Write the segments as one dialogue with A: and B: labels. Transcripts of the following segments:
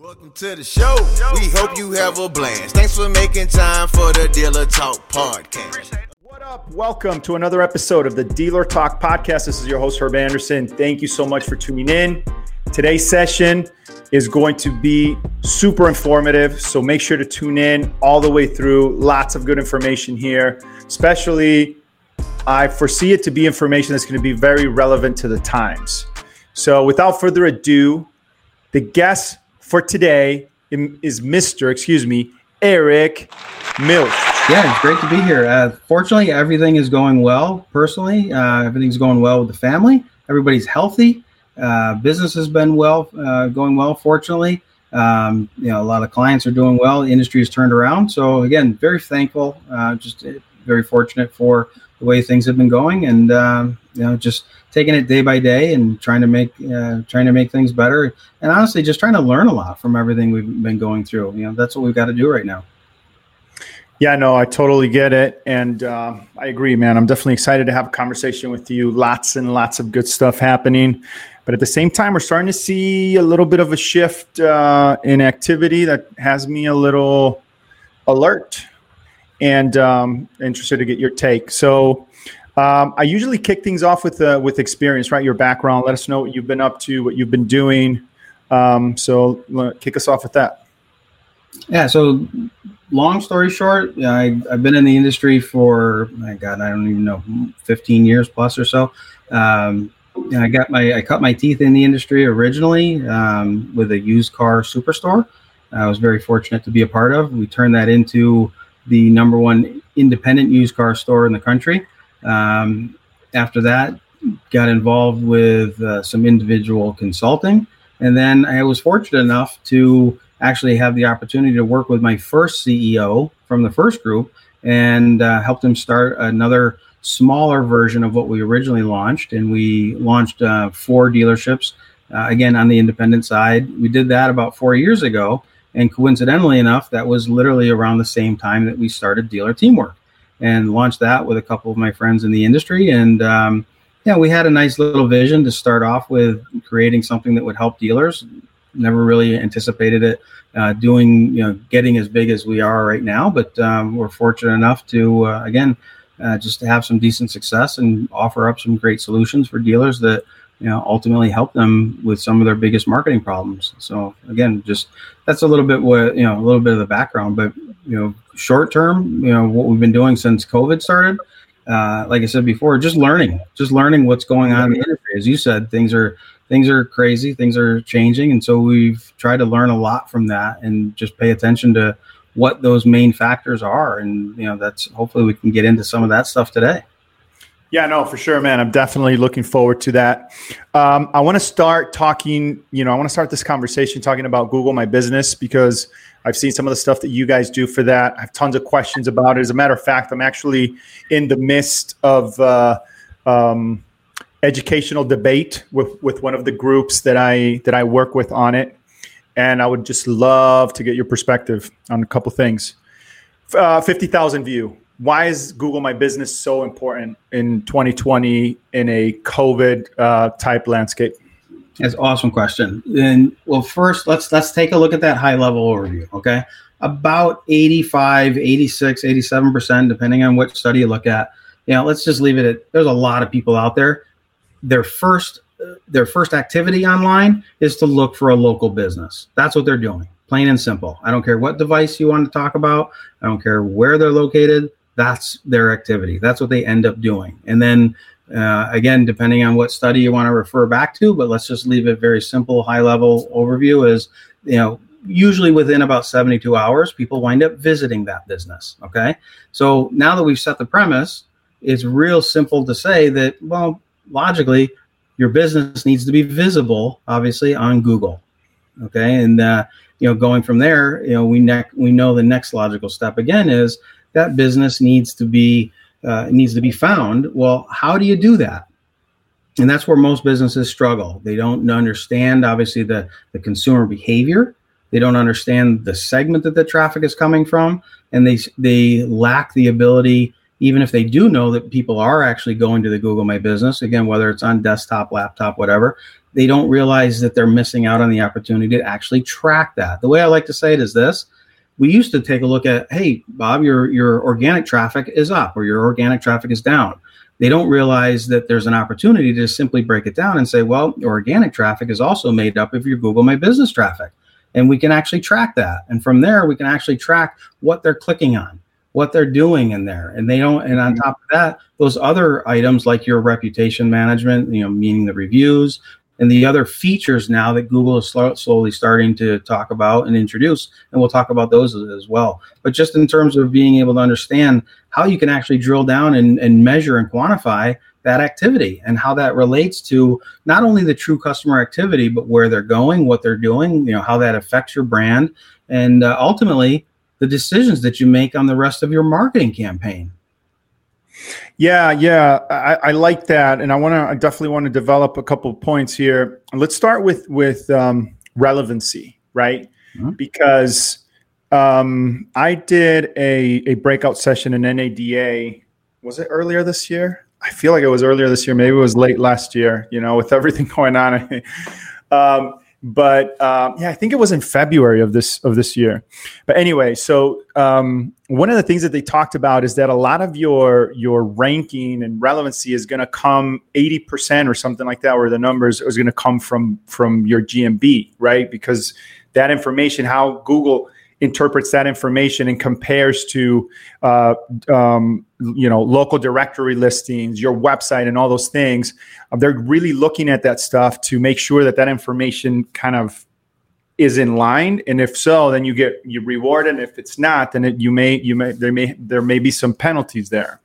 A: Welcome to the show. We hope you have a blast. Thanks for making time for the Dealer Talk podcast.
B: What up? Welcome to another episode of the Dealer Talk podcast. This is your host, Herb Anderson. Thank you so much for tuning in. Today's session is going to be super informative. So make sure to tune in all the way through. Lots of good information here, especially I foresee it to be information that's going to be very relevant to the times. So without further ado, the guest for today is Mr. Excuse me, Eric Miltsch.
C: Yeah, it's great to be here. Uh, fortunately, everything is going well personally. Uh, everything's going well with the family. Everybody's healthy. Uh, business has been well, uh, going well. Fortunately, um, you know, a lot of clients are doing well. The industry has turned around. So again, very thankful. Uh, just very fortunate for the way things have been going, and um, you know, just taking it day by day and trying to make uh, trying to make things better and honestly just trying to learn a lot from everything we've been going through. You know that's what we've got to do right now.
B: Yeah no i totally get it and uh, i agree man. I'm definitely excited to have a conversation with you. Lots and lots of good stuff happening. But at the same time we're starting to see a little bit of a shift uh, in activity that has me a little alert and um, interested to get your take so um, I usually kick things off with uh, with experience, right? Your background. Let us know what you've been up to, what you've been doing. Um, so kick us off with that.
C: Yeah. So long story short, I, have been in the industry for my God, I don't even know, 15 years plus or so. Um, I got my I cut my teeth in the industry originally um, with a used car superstore. I was very fortunate to be a part of. We turned that into the number one independent used car store in the country. Um, after that, got involved with uh, some individual consulting. And then I was fortunate enough to actually have the opportunity to work with my first CEO from the first group and uh, helped him start another smaller version of what we originally launched. And we launched uh, four dealerships, uh, again, on the independent side. We did that about four years ago. And coincidentally enough, that was literally around the same time that we started Dealer Teamwork and launched that with a couple of my friends in the industry. And um, yeah, we had a nice little vision to start off with creating something that would help dealers. Never really anticipated it uh, doing, you know, getting as big as we are right now, but um, we're fortunate enough to, uh, again, uh, just to have some decent success and offer up some great solutions for dealers that you know ultimately help them with some of their biggest marketing problems. So again just that's a little bit what you know a little bit of the background but you know short term you know what we've been doing since covid started uh, like i said before just learning just learning what's going on in the industry. As you said things are things are crazy things are changing and so we've tried to learn a lot from that and just pay attention to what those main factors are. And you know that's hopefully we can get into some of that stuff today
B: yeah, no, for sure, man. I'm definitely looking forward to that. Um, I want to start talking, you know, I want to start this conversation talking about Google My Business because I've seen some of the stuff that you guys do for that. I have tons of questions about it. As a matter of fact, I'm actually in the midst of uh, um, educational debate with, with one of the groups that I that I work with on it, and I would just love to get your perspective on a couple things. Uh, Fifty thousand view why is Google My Business so important in 2020 in a COVID uh, type landscape?
C: That's an awesome question. And well, first let's let's take a look at that high level overview. Okay. About 85, 86, 87%, depending on which study you look at. You know, let's just leave it at there's a lot of people out there. Their first their first activity online is to look for a local business. That's what they're doing. Plain and simple. I don't care what device you want to talk about. I don't care where they're located that's their activity. That's what they end up doing. And then uh, again, depending on what study you want to refer back to, but let's just leave it very simple, high level overview is, you know, usually within about 72 hours, people wind up visiting that business. Okay. So now that we've set the premise, it's real simple to say that, well, logically, your business needs to be visible, obviously, on Google. Okay. And, uh, you know, going from there, you know, we ne- we know the next logical step again is that business needs to be uh, needs to be found. Well, how do you do that? And that's where most businesses struggle. They don't understand obviously the the consumer behavior. They don't understand the segment that the traffic is coming from, and they they lack the ability. Even if they do know that people are actually going to the Google My Business, again, whether it's on desktop, laptop, whatever, they don't realize that they're missing out on the opportunity to actually track that. The way I like to say it is this we used to take a look at, hey, Bob, your your organic traffic is up or your organic traffic is down. They don't realize that there's an opportunity to simply break it down and say, well, organic traffic is also made up of your Google My Business traffic. And we can actually track that. And from there, we can actually track what they're clicking on, what they're doing in there. And they don't, and on mm-hmm. top of that, those other items like your reputation management, you know, meaning the reviews, and the other features now that Google is slowly starting to talk about and introduce, and we'll talk about those as well. But just in terms of being able to understand how you can actually drill down and, and measure and quantify that activity and how that relates to not only the true customer activity, but where they're going, what they're doing, you know, how that affects your brand, and uh, ultimately the decisions that you make on the rest of your marketing campaign.
B: Yeah, yeah, I, I like that, and I want to. I definitely want to develop a couple of points here. Let's start with with um, relevancy, right? Mm-hmm. Because um, I did a a breakout session in NADA. Was it earlier this year? I feel like it was earlier this year. Maybe it was late last year. You know, with everything going on. um, but um, yeah, I think it was in February of this of this year. But anyway, so um, one of the things that they talked about is that a lot of your your ranking and relevancy is going to come eighty percent or something like that, where the numbers is going to come from from your GMB, right? Because that information, how Google interprets that information and compares to uh, um, you know local directory listings your website and all those things uh, they're really looking at that stuff to make sure that that information kind of is in line. And if so then you get you reward and if it's not then it, you may you may there may there may be some penalties there.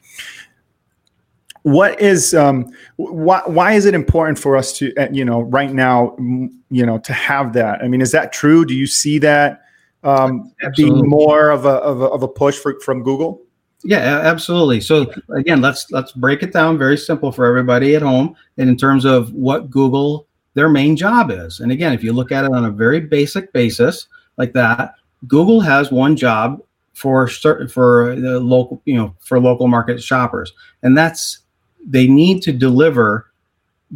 B: What is um why why is it important for us to uh, you know right now you know to have that? I mean is that true? Do you see that um, being more of a, of a, of a push for, from Google?
C: Yeah, absolutely. So again, let's let's break it down very simple for everybody at home, and in terms of what Google their main job is. And again, if you look at it on a very basic basis like that, Google has one job for certain for the local, you know, for local market shoppers, and that's they need to deliver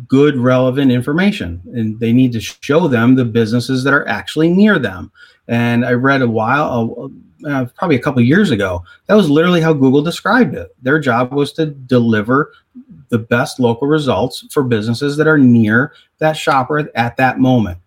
C: good relevant information. And they need to show them the businesses that are actually near them. And i read a while uh, probably a couple years ago that was literally how google described it. Their job was to deliver the best local results for businesses that are near that shopper at that moment.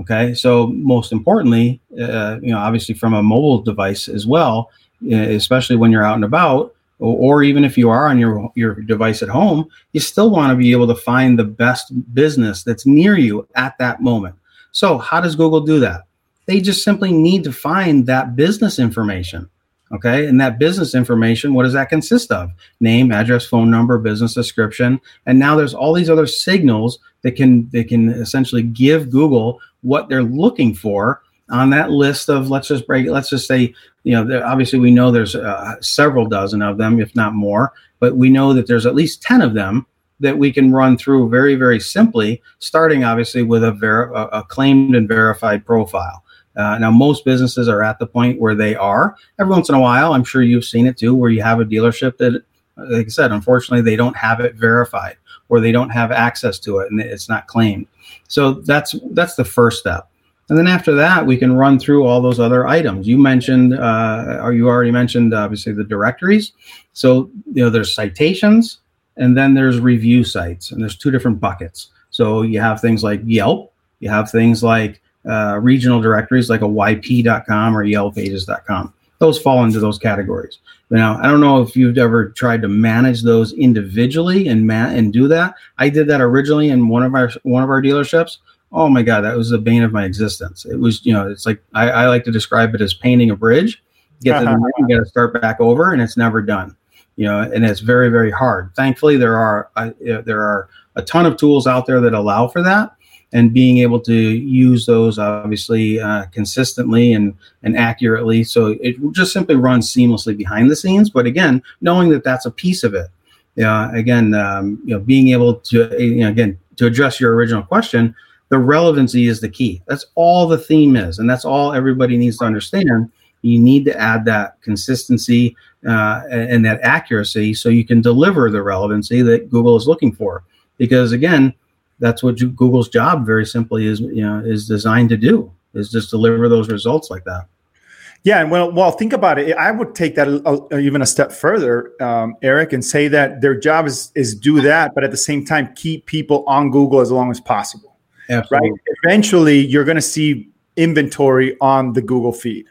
C: Okay? So most importantly uh, you know obviously from a mobile device as well especially when you're out and about or, even if you are on your your device at home, you still want to be able to find the best business that's near you at that moment. So, how does Google do that? They just simply need to find that business information. Okay. And that business information, what does that consist of? Name, address, phone number, business description. And now there's all these other signals that can they can essentially give Google what they're looking for on that list of let's just break let's just say you know obviously we know there's uh, several dozen of them if not more but we know that there's at least 10 of them that we can run through very very simply starting obviously with a, ver- a claimed and verified profile. Uh, now most businesses are at the point where they are. Every once in a while i'm sure you've seen it too where you have a dealership that like i said unfortunately they don't have it verified or they don't have access to it and it's not claimed. So that's that's the first step and then after that, we can run through all those other items. You mentioned, uh, or you already mentioned, obviously, the directories. So, you know, there's citations and then there's review sites, and there's two different buckets. So you have things like Yelp, you have things like uh, regional directories like a yp.com or yellowpages.com. Those fall into those categories. Now, I don't know if you've ever tried to manage those individually and ma- and do that. I did that originally in one of our one of our dealerships oh my god that was the bane of my existence. It was you know it's like i, I like to describe it as painting a bridge. Get to the end you got to start back over and it's never done you know and it's very very hard. Thankfully there are uh, there are a ton of tools out there that allow for that and being able to use those obviously uh, consistently and and accurately. So it just simply runs seamlessly behind the scenes but again knowing that that's a piece of it yeah again um, you know being able to you know, again to address your original question the relevancy is the key. That's all the theme is, and that's all everybody needs to understand. You need to add that consistency uh, and that accuracy so you can deliver the relevancy that Google is looking for. Because again, that's what Google's job very simply is you know is designed to do is just deliver those results like that.
B: Yeah, and well, well, think about it. I would take that a, a, even a step further, um, Eric, and say that their job is is do that, but at the same time keep people on Google as long as possible.
C: Absolutely.
B: Right. Eventually, you're going to see inventory on the Google feed.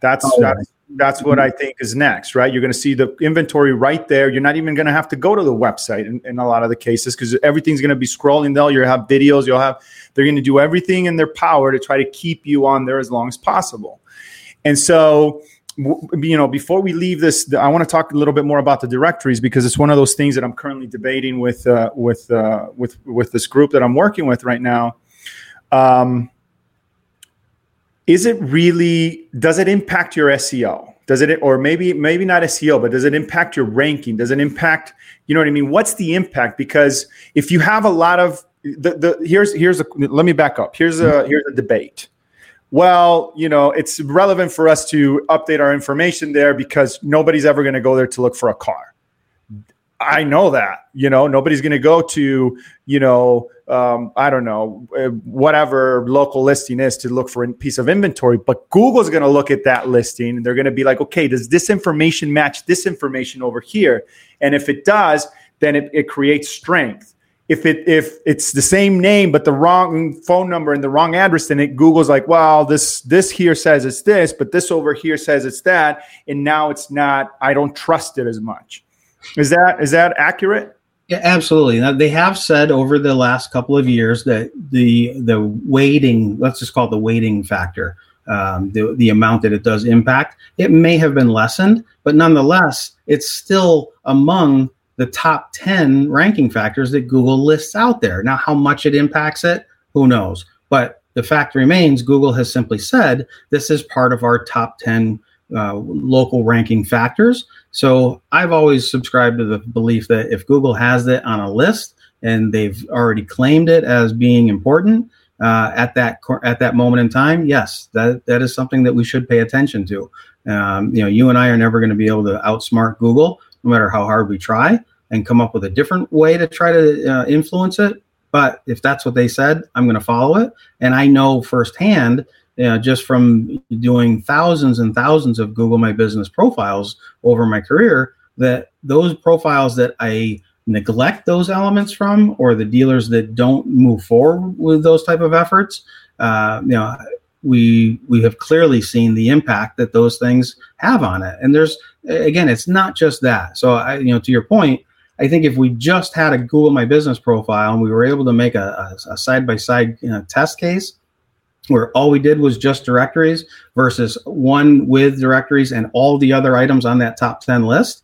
B: That's oh, that's that's what I think is next, right? You're going to see the inventory right there. You're not even going to have to go to the website in, in a lot of the cases because everything's going to be scrolling there. You'll have videos. You'll have they're going to do everything in their power to try to keep you on there as long as possible. And so, you know, before we leave this, I want to talk a little bit more about the directories because it's one of those things that I'm currently debating with uh, with uh, with with this group that I'm working with right now. Um, is it really does it impact your SEO? Does it or maybe maybe not SEO, but does it impact your ranking? Does it impact, you know what I mean? What's the impact? Because if you have a lot of the, the here's here's a let me back up. Here's a here's a debate. Well, you know, it's relevant for us to update our information there because nobody's ever going to go there to look for a car. I know that, you know, nobody's going to go to, you know, um, I don't know, uh, whatever local listing is to look for a piece of inventory. But Google's going to look at that listing and they're going to be like, okay, does this information match this information over here? And if it does, then it, it creates strength. If it if it's the same name but the wrong phone number and the wrong address, then it Google's like, well, this this here says it's this, but this over here says it's that, and now it's not. I don't trust it as much. Is that is that accurate?
C: Yeah, absolutely. Now, they have said over the last couple of years that the the weighting, let's just call it the weighting factor, um, the the amount that it does impact, it may have been lessened, but nonetheless, it's still among the top ten ranking factors that Google lists out there. Now, how much it impacts it, who knows? But the fact remains, Google has simply said this is part of our top ten uh, local ranking factors. So I've always subscribed to the belief that if Google has it on a list and they've already claimed it as being important uh, at that at that moment in time, yes, that that is something that we should pay attention to. Um, you know, you and I are never going to be able to outsmart Google, no matter how hard we try, and come up with a different way to try to uh, influence it. But if that's what they said, I'm going to follow it, and I know firsthand you know, just from doing thousands and thousands of Google My Business profiles over my career, that those profiles that I neglect those elements from, or the dealers that don't move forward with those type of efforts, uh, you know, we we have clearly seen the impact that those things have on it. And there's again, it's not just that. So I, you know, to your point, I think if we just had a Google My Business profile and we were able to make a side by side test case where all we did was just directories versus one with directories and all the other items on that top 10 list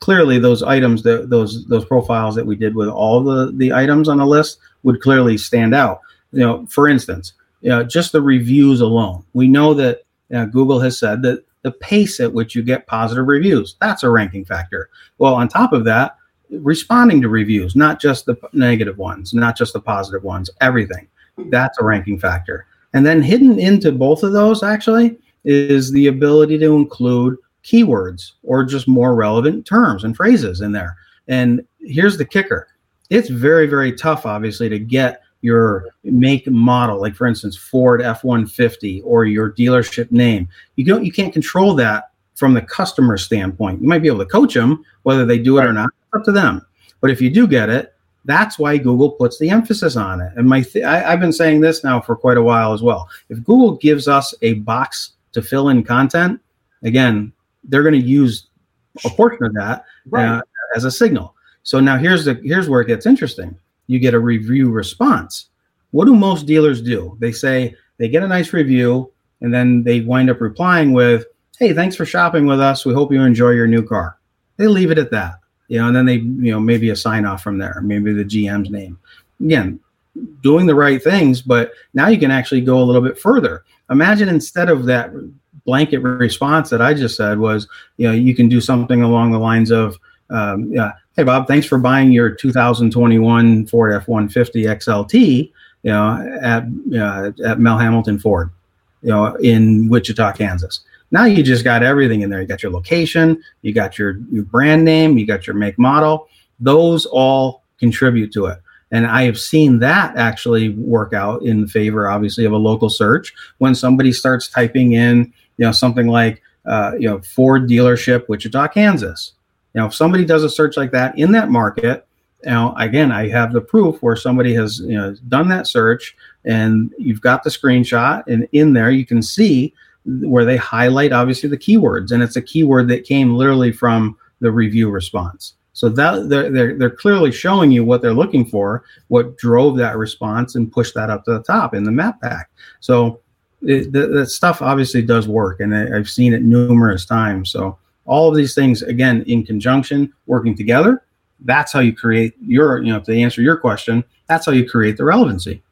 C: clearly those items those those profiles that we did with all the the items on the list would clearly stand out. You know for instance you know, just the reviews alone. We know that you know, google has said that the pace at which you get positive reviews that's a ranking factor. Well on top of that responding to reviews not just the negative ones not just the positive ones everything hmm. that's a ranking factor and then hidden into both of those actually is the ability to include keywords or just more relevant terms and phrases in there. And here's the kicker it's very, very tough, obviously, to get your make model, like for instance, Ford F 150 or your dealership name. You don't, you can't control that from the customer standpoint. You might be able to coach them whether they do it or not, up to them. But if you do get it, that's why Google puts the emphasis on it. And my th- I, I've been saying this now for quite a while as well. If Google gives us a box to fill in content, again, they're going to use a portion of that right. uh, as a signal. So now here's the here's where it gets interesting. You get a review response. What do most dealers do? They say they get a nice review and then they wind up replying with, "Hey, thanks for shopping with us. We hope you enjoy your new car." They leave it at that you know, and then they, you know, maybe a sign off from there, maybe the GM's name. Again, doing the right things, but now you can actually go a little bit further. Imagine instead of that blanket response that I just said was, you know, you can do something along the lines of, um, yeah, hey Bob, thanks for buying your 2021 Ford F-150 XLT, you know, at uh, at Mel Hambelton Ford, you know, in Wichita, Kansas. Now you just got everything in there. You got your location, you got your, your brand name, you got your make model. Those all contribute to it. And I have seen that actually work out in favor, obviously, of a local search when somebody starts typing in, you know, something like, uh, you know, Ford dealership, Wichita, Kansas. Know, if somebody does a search like that in that market, now again, I have the proof where somebody has you know done that search, and you've got the screenshot, and in there you can see where they highlight obviously the keywords, and it's a keyword that came literally from the review response. So that they're, they're, they're clearly showing you what they're looking for, what drove that response, and pushed that up to the top in the map pack. So the, that stuff obviously does work, and I, I've seen it numerous times. So all of these things, again, in conjunction, working together, that's how you create your, you know, to answer your question, that's how you create the relevancy.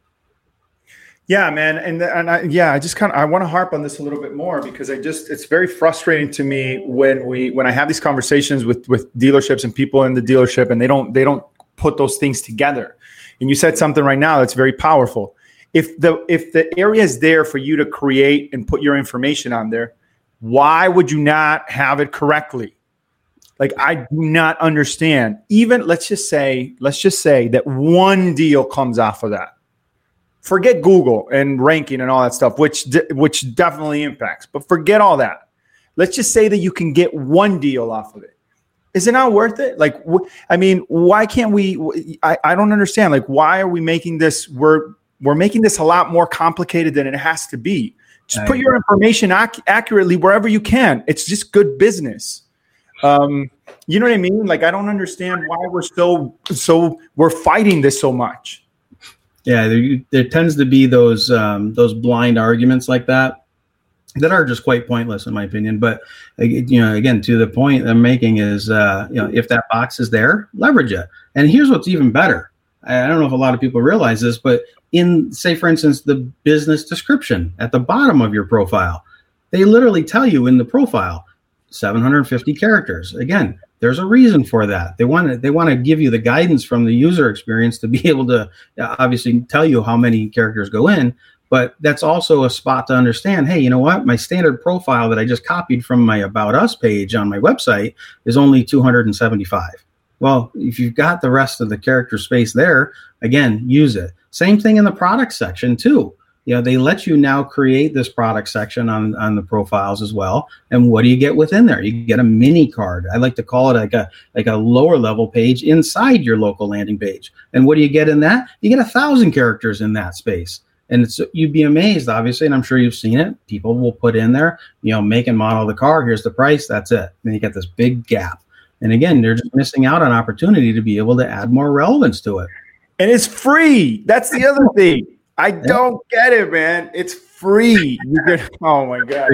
B: Yeah, man, and and I, yeah, I just kind of I want to harp on this a little bit more because I just it's very frustrating to me when we when I have these conversations with with dealerships and people in the dealership and they don't they don't put those things together. And you said something right now that's very powerful. If the if the area is there for you to create and put your information on there, why would you not have it correctly? Like I do not understand. Even let's just say let's just say that one deal comes off of that forget Google and ranking and all that stuff, which de- which definitely impacts. But forget all that. Let's just say that you can get one deal off of it. Is it not worth it? Like, wh- I mean, why can't we? I, I don't understand. Like, why are we making this? We're we're making this a lot more complicated than it has to be. Just put your information ac- accurately wherever you can. It's just good business. Um, you know what I mean? Like, I don't understand why we're so so we're fighting this so much.
C: Yeah, there, there tends to be those um, those blind arguments like that that are just quite pointless in my opinion. But you know, again, to the point I'm making is, uh, you know, if that box is there, leverage it. And here's what's even better. I don't know if a lot of people realize this, but in, say, for instance, the business description at the bottom of your profile, they literally tell you in the profile 750 characters. Again, there's a reason for that. They want to they want to give you the guidance from the user experience to be able to uh, obviously tell you how many characters go in, but that's also a spot to understand, hey, you know what? My standard profile that I just copied from my about us page on my website is only 275. Well, if you've got the rest of the character space there, again, use it. Same thing in the product section too you know they let you now create this product section on on the profiles as well. And what do you get within there? You get a mini card. I like to call it like a like a lower level page inside your local landing page. And what do you get in that? You get a thousand characters in that space. And it's you'd be amazed obviously and i'm sure you've seen it. People will put in there you know make and model the car. Here's the price. That's it. And you get this big gap. And again they're just missing out on opportunity to be able to add more relevance to it.
B: And it's free. That's the other thing I don't get it, man. It's free. You can, oh my god,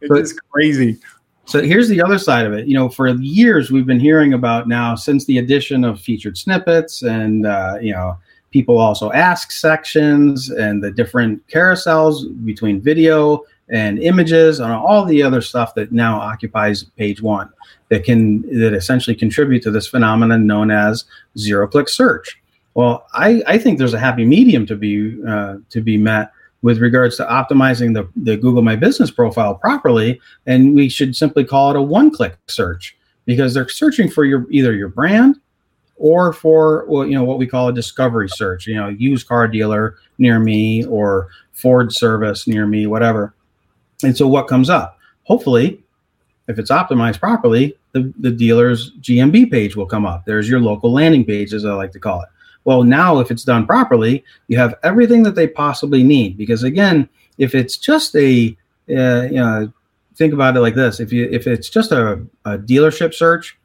B: it's just crazy.
C: So here's the other side of it. You know, for years we've been hearing about now since the addition of featured snippets and uh, you know people also ask sections and the different carousels between video and images and all the other stuff that now occupies page one that can that essentially contribute to this phenomenon known as zero click search. Well, I, I think there's a happy medium to be uh, to be met with regards to optimizing the, the Google My Business profile properly, and we should simply call it a one-click search because they're searching for your either your brand or for well, you know what we call a discovery search. You know, used car dealer near me or Ford service near me, whatever. And so, what comes up? Hopefully, if it's optimized properly, the, the dealer's GMB page will come up. There's your local landing page, as I like to call it. Well, now if it's done properly, you have everything that they possibly need. Because again, if it's just a, uh, you know, think about it like this: if you if it's just a, a dealership search,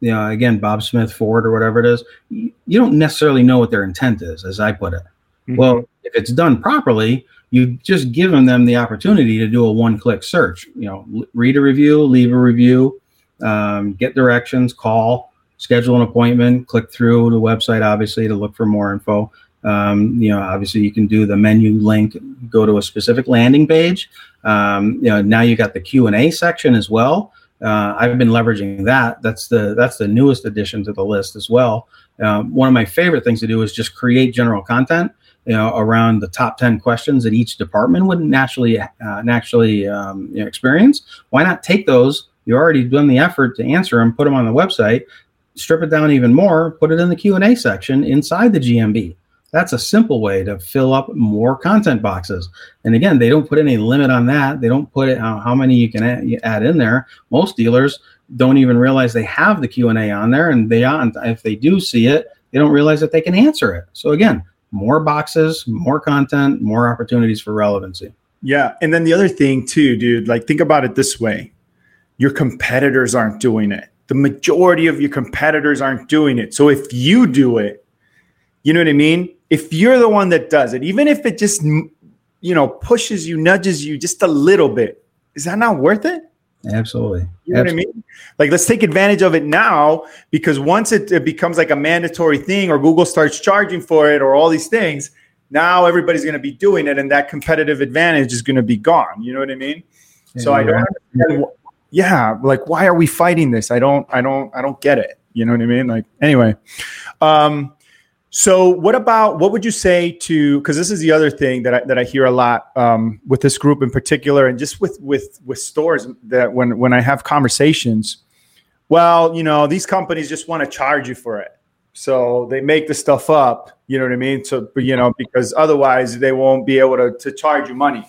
C: you know, again, Bob Smith Ford or whatever it is, you, you don't necessarily know what their intent is, as I put it. Mm-hmm. Well, if it's done properly, you've just given them the opportunity to do a one-click search. You know, read a review, leave a review, um, get directions, call, schedule an appointment, click through the website, obviously, to look for more info. Um, you know, obviously, you can do the menu link, go to a specific landing page. Um, you know, now you got the Q and A section as well. Uh, I've been leveraging that. That's the that's the newest addition to the list as well. Um, one of my favorite things to do is just create general content. You know, around the top ten questions that each department would naturally uh, naturally um, you know, experience. Why not take those? You already done the effort to answer them, put them on the website, strip it down even more, put it in the Q&A section inside the GMB. That's a simple way to fill up more content boxes. And again, they don't put any limit on that. They don't put it how, how many you can add, in there. Most dealers don't even realize they have the Q&A on there and they on if they do see it, they don't realize that they can answer it. So again, more boxes, more content, more opportunities for relevancy.
B: Yeah, and then the other thing too, dude, like think about it this way. Your competitors aren't doing it. The majority of your competitors aren't doing it. So if you do it, you know what I mean? If you're the one that does it, even if it just you know pushes you, nudges you just a little bit, is that not worth it?
C: Absolutely.
B: You know
C: Absolutely.
B: what I mean? Like, let's take advantage of it now because once it, it, becomes like a mandatory thing or Google starts charging for it or all these things, now everybody's going to be doing it and that competitive advantage is going to be gone. You know what I mean? Yeah, so I don't understand. Yeah. Like, why are we fighting this? I don't, I don't, I don't get it. You know what I mean? Like, anyway. Um, so, what about what would you say to? Because this is the other thing that I, that I hear a lot um, with this group in particular, and just with with with stores that when when I have conversations, well, you know, these companies just want to charge you for it, so they make the stuff up. You know what I mean? So, you know, because otherwise they won't be able to to charge you money.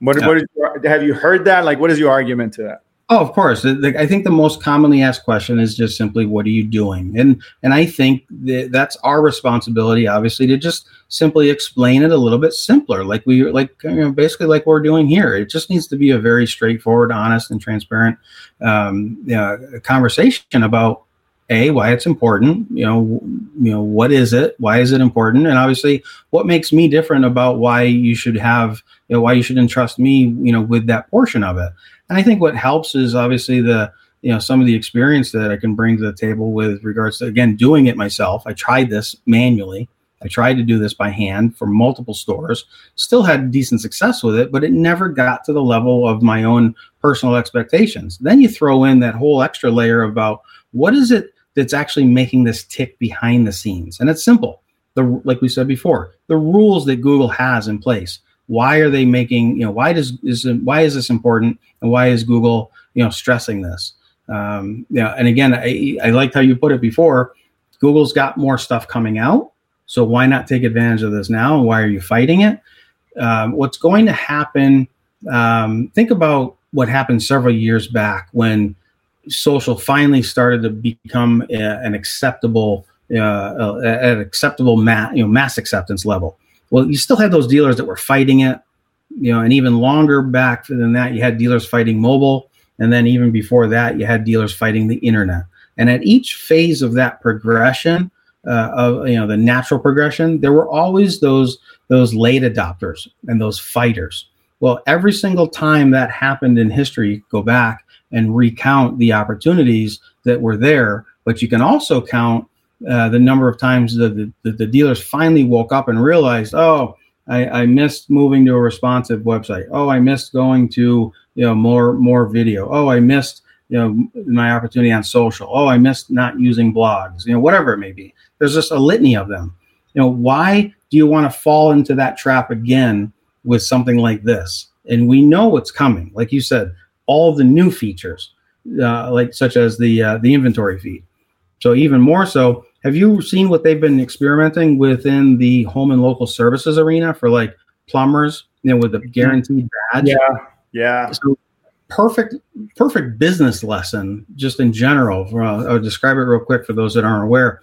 B: What, yeah. what your, have you heard that? Like, what is your argument to that?
C: Oh, of course. I think the most commonly asked question is just simply, "What are you doing?" And and I think that that's our responsibility, obviously, to just simply explain it a little bit simpler, like we like you know, basically like we're doing here. It just needs to be a very straightforward, honest, and transparent um, you know, conversation about a why it's important. You know, you know what is it? Why is it important? And obviously, what makes me different about why you should have you know why you should entrust me you know with that portion of it and I think what helps is obviously the you know some of the experience that I can bring to the table with regards to again doing it myself. I tried this manually. I tried to do this by hand for multiple stores. Still had decent success with it, but it never got to the level of my own personal expectations. Then you throw in that whole extra layer about what is it that's actually making this tick behind the scenes, and it's simple. The like we said before, the rules that Google has in place. Why are they making you know why does is why is this important? And why is google you know stressing this? Um, you know, and again I, I liked how you put it before. Google's got more stuff coming out. So why not take advantage of this now? And why are you fighting it? Um, what's going to happen um, think about what happened several years back when social finally started to become a, an acceptable uh, an acceptable ma- you know mass acceptance level well, you still had those dealers that were fighting it, you know, and even longer back than that, you had dealers fighting mobile. And then even before that, you had dealers fighting the internet. And at each phase of that progression, uh, of you know the natural progression, there were always those those late adopters and those fighters. Well, every single time that happened in history, go back and recount the opportunities that were there. But you can also count uh, the number of times that the, the, dealers finally woke up and realized, oh, I, I, missed moving to a responsive website. Oh, I missed going to you know more more video. Oh, I missed you know my opportunity on social. Oh, I missed not using blogs. You know whatever it may be. There's just a litany of them. You know why do you want to fall into that trap again with something like this? And we know what's coming. Like you said, all the new features, uh, like such as the uh, the inventory feed so even more so, have you seen what they've been experimenting within the home and local services arena for like plumbers, you know, with the guaranteed badge?
B: Yeah, yeah.
C: So perfect, perfect business lesson just in general. Uh, I'll describe it real quick for those that aren't aware.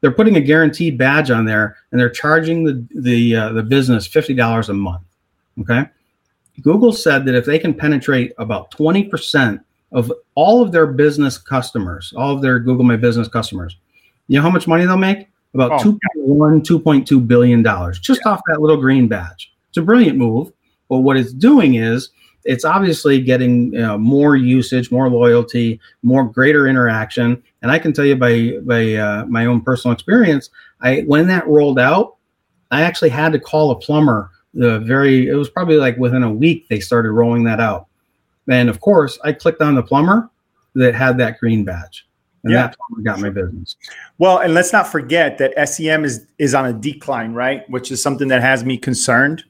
C: They're putting a guaranteed badge on there, and they're charging the the uh, the business fifty dollars a month. Okay. Google said that if they can penetrate about twenty percent of all of their business customers, all of their Google My Business customers. You know how much money they'll make? About oh. 2.1, 2.2 billion dollars just yeah. off that little green badge. It's a brilliant move. But what it's doing is it's obviously getting you know, more usage, more loyalty, more greater interaction. And I can tell you by by uh, my own personal experience, I when that rolled out, I actually had to call a plumber. The very it was probably like within a week they started rolling that out. And of course, I clicked on the plumber that had that green badge. And yeah. that plumber got my business.
B: Well, and let's not forget that SEM is is on a decline, right? Which is something that has me concerned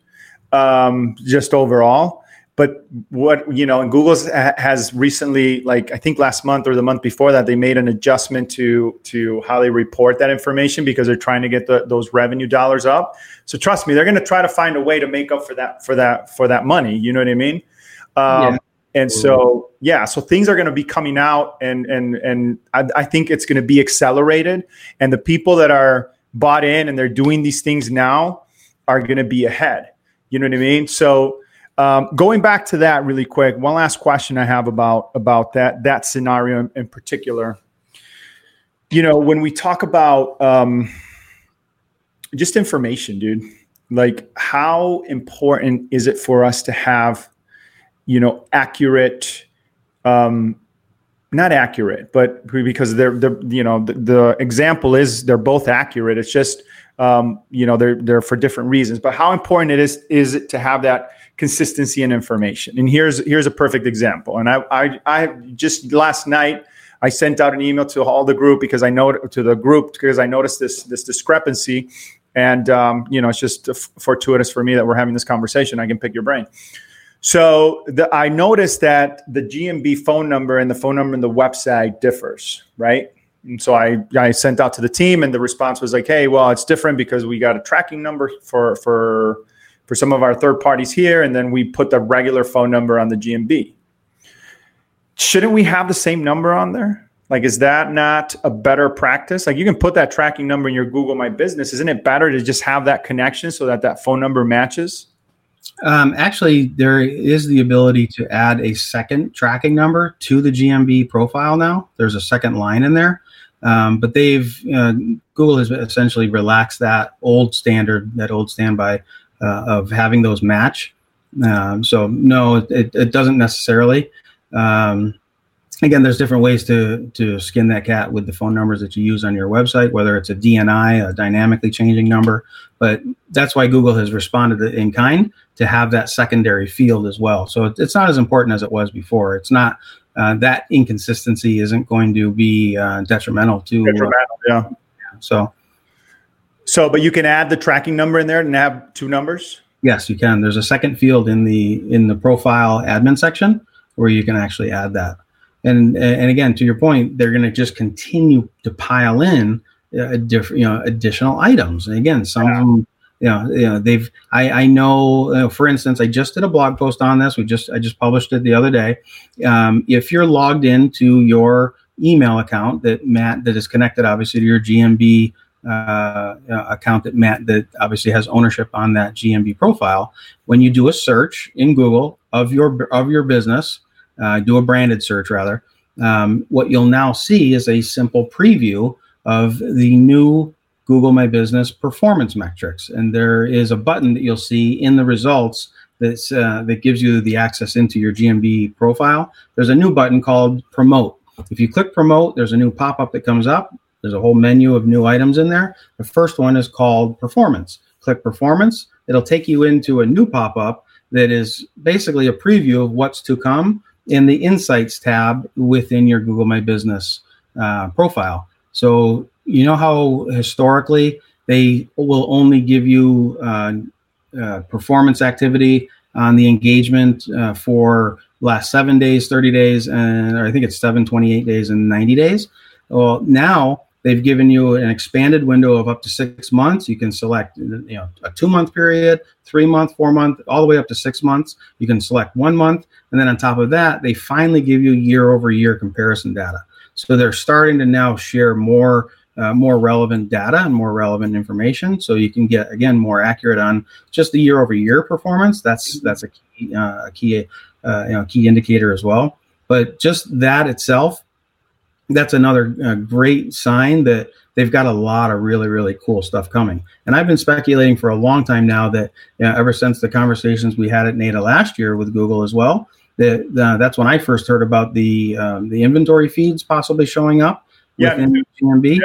B: um, just overall. But what you know, and Google has recently, like I think last month or the month before that, they made an adjustment to to how they report that information because they're trying to get the, those revenue dollars up. So trust me, they're going to try to find a way to make up for that for that for that money. You know what I mean? Um, yeah. And so, yeah, so things are going to be coming out, and and and I, I think it's going to be accelerated. And the people that are bought in and they're doing these things now are going to be ahead. You know what I mean? So um, going back to that really quick, one last question I have about about that that scenario in, particular. You know, when we talk about um, just information, dude, like how important is it for us to have, you know, accurate um, not accurate, but because they're, they're you know, the, the, example is they're both accurate. It's just, um, you know, they're, they're for different reasons, but how important it is, is it to have that consistency and information? And here's, here's a perfect example. And I, I, I just last night, I sent out an email to all the group because I know to the group because I noticed this, this discrepancy and, um, you know, it's just fortuitous for me that we're having this conversation. I can pick your brain. So the, I noticed that the GMB phone number and the phone number in the website differs, right? And so I, I sent out to the team, and the response was like, "Hey, well, it's different because we got a tracking number for for for some of our third parties here, and then we put the regular phone number on the GMB. Shouldn't we have the same number on there? Like, is that not a better practice? Like, you can put that tracking number in your Google My Business. Isn't it better to just have that connection so that that phone number matches?"
C: Um, actually, there is the ability to add a second tracking number to the GMB profile now. There's a second line in there. Um, but they've, uh, Google has essentially relaxed that old standard, that old standby uh, of having those match. Um, so, no, it, it doesn't necessarily. Um, again, there's different ways to to skin that cat with the phone numbers that you use on your website, whether it's a DNI, a dynamically changing number. But that's why Google has responded in kind to have that secondary field as well. So it's not as important as it was before. It's not uh, that inconsistency isn't going to be uh, detrimental to.
B: Detrimental, yeah.
C: So.
B: So, but you can add the tracking number in there and have two numbers.
C: Yes, you can. There's a second field in the in the profile admin section where you can actually add that and and again to your point they're going to just continue to pile in uh, different you know additional items and again some yeah. of them you know, you know they've i i know uh, for instance i just did a blog post on this we just i just published it the other day um, if you're logged into your email account that matt that is connected obviously to your gmb uh, account that Matt that obviously has ownership on that GMB profile. When you do a search in Google of your of your business, uh, do a branded search rather, um, what you'll now see is a simple preview of the new Google My Business performance metrics. And there is a button that you'll see in the results that's, uh, that gives you the access into your GMB profile. There's a new button called Promote. If you click Promote, there's a new pop up that comes up. There's a whole menu of new items in there. The first one is called Performance. Click Performance. It'll take you into a new pop up that is basically a preview of what's to come in the Insights tab within your Google My Business uh, profile. So you know how historically they will only give you uh, uh, performance activity on the engagement uh, for last seven days, 30 days, and I think it's seven, 28 days, and 90 days. Well, now they've given you an expanded window of up to six months. You can select, you know, a two month period, three month, four month, all the way up to six months. You can select one month, and then on top of that, they finally give you year over year comparison data. So they're starting to now share more. Uh, more relevant data and more relevant information, so you can get again more accurate on just the year over year performance. That's that's a key, uh, a key, uh, you know, key indicator as well. But just that itself that's another uh, great sign that they've got a lot of really really cool stuff coming and i've been speculating for a long time now that you know, ever since the conversations we had at NADA last year with google as well that uh, that's when i first heard about the um, the inventory feeds possibly showing up
B: yeah,
C: within gmb yeah.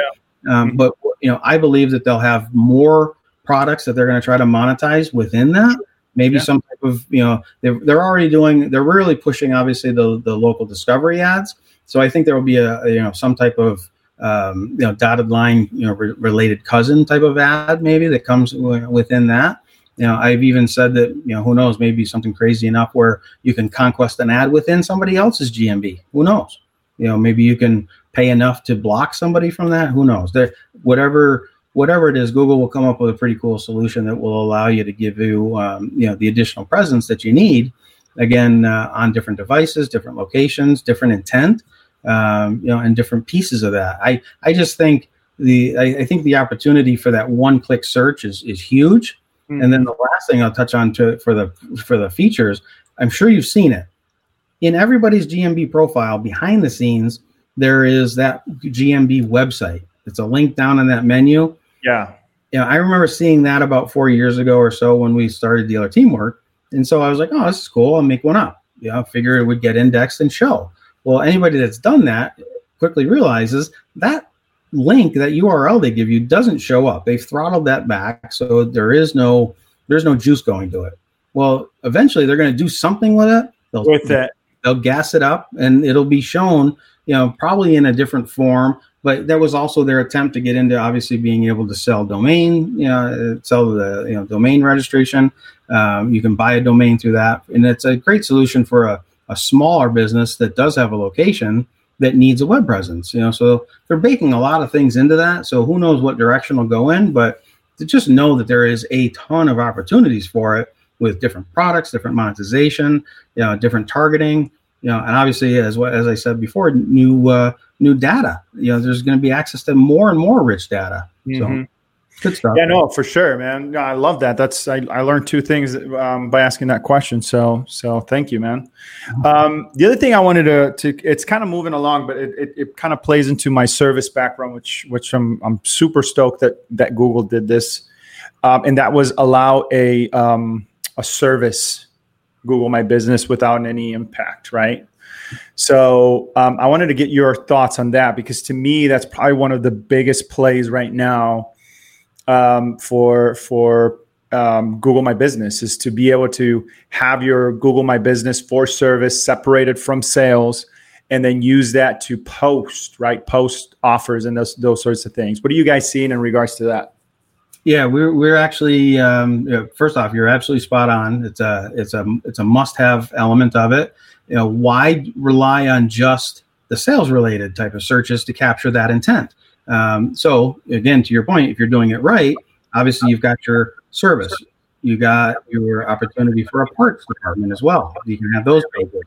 C: um, mm-hmm. but you know i believe that they'll have more products that they're going to try to monetize within that maybe yeah. some type of you know they're, they're already doing they're really pushing obviously the the local discovery ads so I think there will be a, a you know some type of um, you know dotted line you know re- related cousin type of ad maybe that comes w- within that. You know, I've even said that, you know, who knows, maybe something crazy enough where you can conquest an ad within somebody else's GMB. Who knows? You know, maybe you can pay enough to block somebody from that. Who knows? There, whatever whatever it is, Google will come up with a pretty cool solution that will allow you to give you, um, you know, the additional presence that you need. Again, uh, on different devices, different locations, different intent, um, you know, and different pieces of that. I I just think the I, I think the opportunity for that one click search is is huge. Mm-hmm. And then the last thing I'll touch on to for the for the features, I'm sure you've seen it in everybody's GMB profile behind the scenes. There is that GMB website. It's a link down in that menu
B: yeah.
C: Yeah, I remember seeing that about four years ago or so when we started dealer teamwork. And so I was like, oh, this is cool. I'll make one up. Yeah, I figure it would get indexed and show. Well, anybody that's done that quickly realizes that link, that URL they give you doesn't show up. They've throttled that back. So there is no there's no juice going to it. Well, eventually they're going to do something with it.
B: They'll, with it.
C: They'll gas it up and it'll be shown, you know, probably in a different form but that was also their attempt to get into obviously being able to sell domain, you know, sell the you know domain registration. Um, you can buy a domain through that, and it's a great solution for a, a smaller business that does have a location that needs a web presence. You know, so they're baking a lot of things into that. So who knows what direction will go in, but to just know that there is a ton of opportunities for it with different products, different monetization, you know, different targeting, you know, and obviously as as I said before, new uh, new data. You know, there's going to be access to more and more rich data. Mm-hmm. So good stuff.
B: Yeah, no, for sure, man. No, I love that. That's I, I learned two things um, by asking that question. So so thank you, man. Um, the other thing I wanted to to it's kind of moving along, but it, it, it kind of plays into my service background, which which I'm I'm super stoked that that Google did this, um, and that was allow a um, a service Google My Business without any impact, right? So um, I wanted to get your thoughts on that because to me that's probably one of the biggest plays right now um, for for um, Google My Business is to be able to have your Google My Business for service separated from sales, and then use that to post right post offers and those those sorts of things. What are you guys seeing in regards to that?
C: Yeah, we're we're actually um, you know, first off, you're absolutely spot on. It's a it's a it's a must have element of it you know, why rely on just the sales related type of searches to capture that intent? Um, so again, to your point, if you're doing it right, obviously you've got your service, you got your opportunity for a parts department as well. You can have those pages.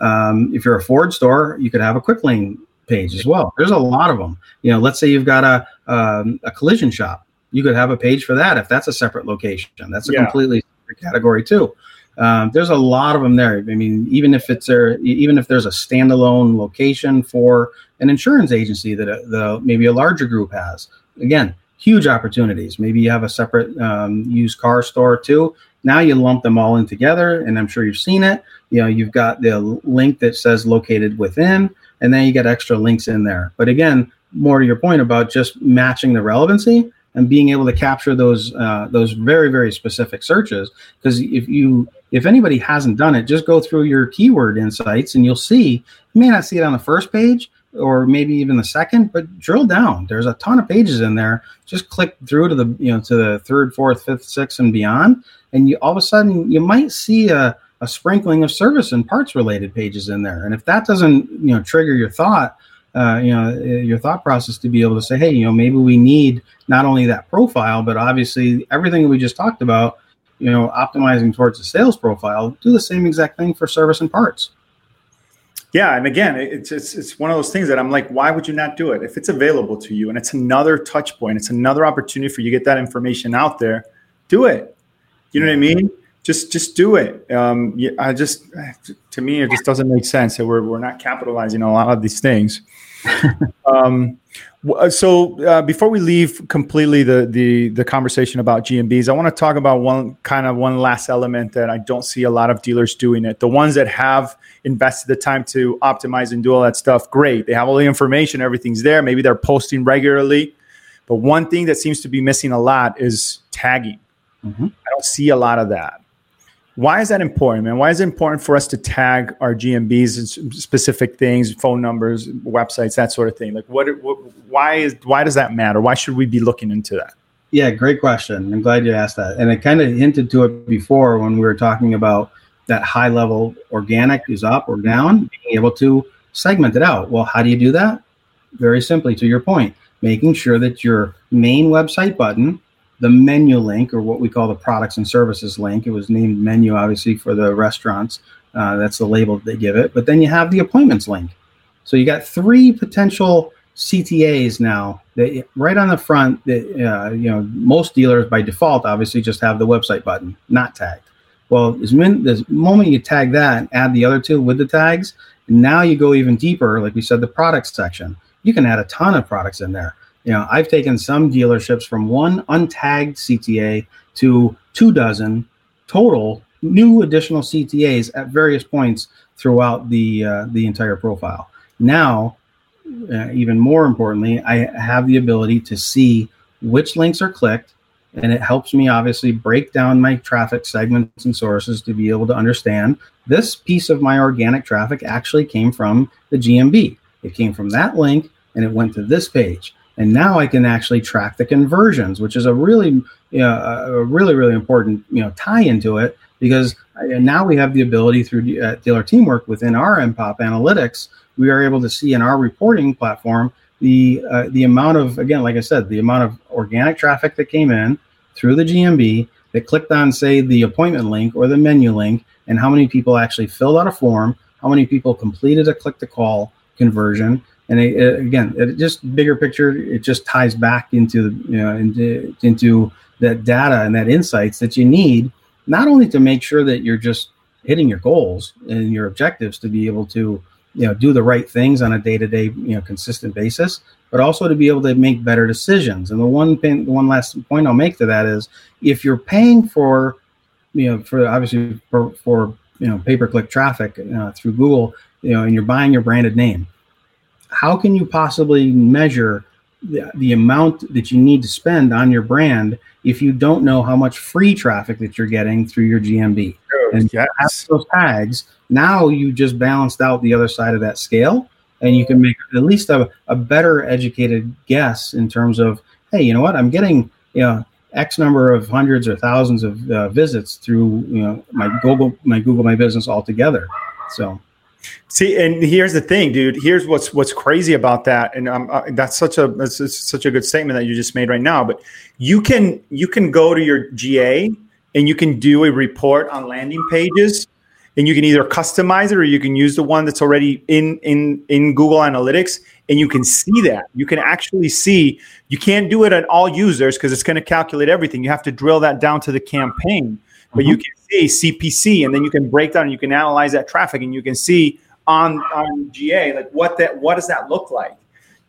C: Um, if you're a Ford store, you could have a Quick Lane page as well. There's a lot of them. You know, let's say you've got a um, a collision shop, you could have a page for that if that's a separate location. That's a yeah. completely separate category too. Um, there's a lot of them there. I mean, even if it's a, even if there's a standalone location for an insurance agency that a, the maybe a larger group has, again, huge opportunities. Maybe you have a separate um, used car store too. Now you lump them all in together, and I'm sure you've seen it. You know, you've got the link that says located within, and then you get extra links in there. But again, more to your point about just matching the relevancy and being able to capture those uh, those very very specific searches because if you if anybody hasn't done it just go through your keyword insights and you'll see you may not see it on the first page or maybe even the second but drill down. There's a ton of pages in there. Just click through to the you know to the third fourth fifth sixth and beyond. And you all of a sudden you might see a, a sprinkling of service and parts related pages in there. And if that doesn't you know trigger your thought uh, you know your thought process to be able to say hey you know maybe we need not only that profile but obviously everything we just talked about you know optimizing towards the sales profile do the same exact thing for service and parts.
B: Yeah and again it's, it's it's one of those things that i'm like why would you not do it? If it's available to you and it's another touch point it's another opportunity for you to get that information out there do it. You know what i mean? Just just do it. Um, yeah, I just to me it just doesn't make sense that we're we're not capitalizing on a lot of these things. Um, uh, so uh, before we leave completely the the the conversation about GMBs, I want to talk about one kind of one last element that I don't see a lot of dealers doing it. The ones that have invested the time to optimize and do all that stuff, great. They have all the information, everything's there. Maybe they're posting regularly, but one thing that seems to be missing a lot is tagging. Mm-hmm. I don't see a lot of that. Why is that important, man? Why is it important for us to tag our GMBs and specific things, phone numbers, websites, that sort of thing? Like, what, what why is why does that matter? Why should we be looking into that?
C: Yeah, great question. I'm glad you asked that. And I kind of hinted to it before when we were talking about that high level organic is up or down, being able to segment it out. Well, how do you do that? Very simply, to your point, making sure that your main website button, the menu link, or what we call the products and services link, it was named menu obviously for the restaurants. Uh, that's the label that they give it. But then you have the appointments link. So you got three potential CTAs now that right on the front that uh, you know most dealers by default obviously just have the website button not tagged. Well, the moment you tag that add the other two with the tags, and now you go even deeper. Like we said, the products section, you can add a ton of products in there. You know, I've taken some dealerships from one untagged CTA to two dozen total new additional CTAs at various points throughout the uh, the entire profile. Now uh, even more importantly, I have the ability to see which links are clicked, and it helps me obviously break down my traffic segments and sources to be able to understand this piece of my organic traffic actually came from the GMB. It came from that link and it went to this page. And now I can actually track the conversions, which is a really, you know, a really, really important, you know, tie into it because now we have the ability through uh, dealer teamwork within our MPOP analytics we are able to see in our reporting platform the uh, the amount of again, like I said, the amount of organic traffic that came in through the GMB that clicked on, say, the appointment link or the menu link, and how many people actually filled out a form, how many people completed a click to call conversion, and it, it, again, it just bigger picture. It just ties back into you know into into that data and that insights that you need not only to make sure that you're just hitting your goals and your objectives to be able to you know do the right things on a day-to-day you know consistent basis but also to be able to make better decisions and the one thing the one last point i'll make to that is if you're paying for you know for obviously for, for you know pay-per-click traffic uh, through google you know and you're buying your branded name how can you possibly measure the, the amount that you need to spend on your brand if you don't know how much free traffic that you're getting through your gmb and yes. those tags. Now you just balanced out the other side of that scale and you can make at least a, a better educated guess in terms of hey you know what? I'm getting you know x number of hundreds or thousands of uh, visits through you know my google my google my business altogether. So
B: See, and here's the thing, dude. Here's what's what's crazy about that, and um, uh, that's such a that's, that's such a good statement that you just made right now. But you can you can go to your GA and you can do a report on landing pages and you can either customize it or you can use the one that's already in in in Google Analytics and you can see that. You can actually see you can't do it on all users because it's going to calculate everything. You have to drill that down to the campaign. But mm-hmm. you can see CPC and then you can break down and you can analyze that traffic and you can see on on GA like what that what does that look like?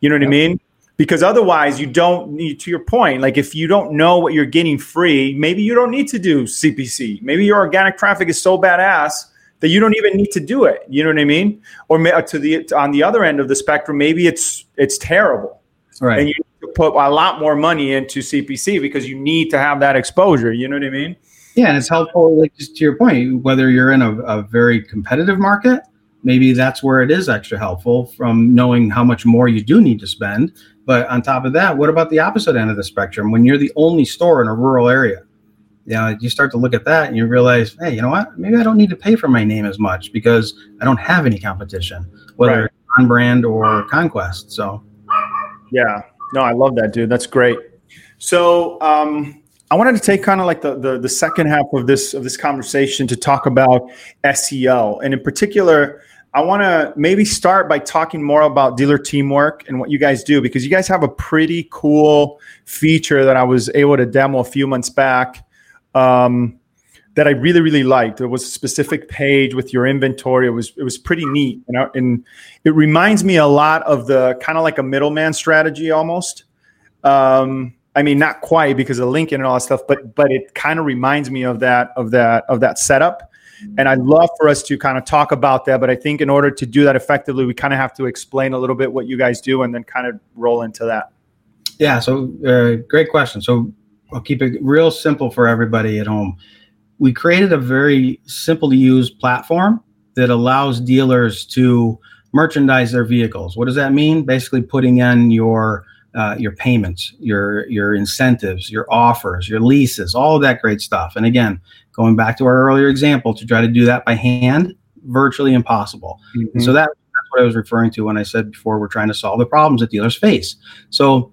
B: You know what. I mean? because otherwise you don't need to your point like if you don't know what you're getting free maybe you don't need to do cpc maybe your organic traffic is so badass that you don't even need to do it. You know what i mean? Or uh, to the on the other end of the spectrum maybe it's it's terrible.
C: Right.
B: And you put a lot more money into cpc because you need to have that exposure. You know what i mean
C: yeah and it's helpful like just to your point whether you're in a, a very competitive market maybe that's where it is extra helpful from knowing how much more you do need to spend but on top of that, what about the opposite end of the spectrum? When you're the only store in a rural area, you know, you start to look at that and you realize, hey, you know what? Maybe I don't need to pay for my name as much because I don't have any competition, whether right. on brand or conquest. So,
B: yeah, no, I love that, dude. That's great. So, um, I wanted to take kind of like the, the, the second half of this of this conversation to talk about SEO, and in particular, I want to maybe start by talking more about dealer teamwork and what you guys do because you guys have a pretty cool feature that I was able to demo a few months back um, that I really really liked. There was a specific page with your inventory. It was it was pretty neat, you know, and it reminds me a lot of the kind of like a middleman strategy almost. Um, I mean, not quite because of Lincoln and all that stuff, but but it kind of reminds me of that of that of that setup. And I'd love for us to kind of talk about that. But I think in order to do that effectively, we kind of have to explain a little bit what you guys do and then kind of roll into that.
C: Yeah. So, uh, great question. So, I'll keep it real simple for everybody at home. We created a very simple to use platform that allows dealers to merchandise their vehicles. What does that mean? Basically, putting in your uh, your payments, your your incentives, your offers, your leases, all of that great stuff. And again, going back to our earlier example, to try to do that by hand, virtually impossible. Mm-hmm. So that, that's what I was referring to when I said before we're trying to solve the problems that dealers face. So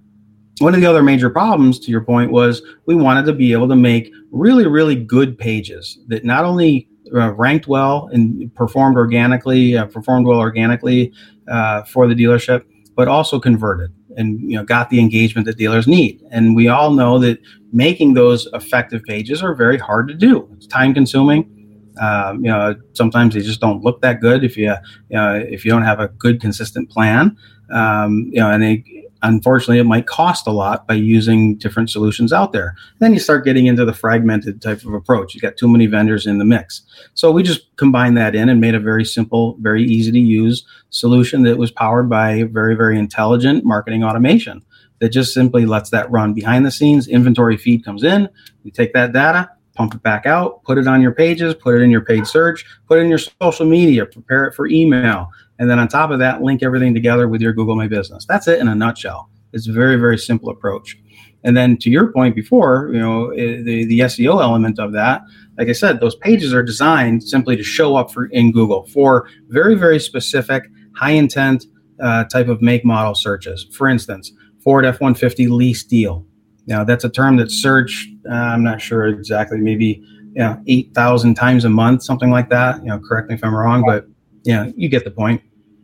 C: one of the other major problems to your point was we wanted to be able to make really really good pages that not only uh, ranked well and performed organically uh, performed well organically uh, for the dealership but also converted and you know got the engagement that dealers need. And we all know that making those effective pages are very hard to do. It's time consuming. Um, you know sometimes they just don't look that good if you, you know, if you don't have a good consistent plan. Um, you know and they unfortunately it might cost a lot by using different solutions out there. Then you start getting into the fragmented type of approach. You got too many vendors in the mix. So we just combined that in and made a very simple very easy to use solution that was powered by very very intelligent marketing automation that just simply lets that run behind the scenes. Inventory feed comes in. You take that data pump it back out put it on your pages put it in your paid search put it in your social media prepare it for email and then on top of that, link everything together with your Google My Business. That's it in a nutshell. It's a very, very simple approach. And then to your point before, you know, eh, the, the SEO element of that, like I said, those pages are designed simply to show up for in Google for very, very specific, high intent uh, type of make model searches. For instance, Ford F 150 lease deal. Now, that's a term that's searched, uh, I'm not sure exactly, maybe you know, 8,000 times a month, something like that. You know, correct me if I'm wrong, but you know, you get the point.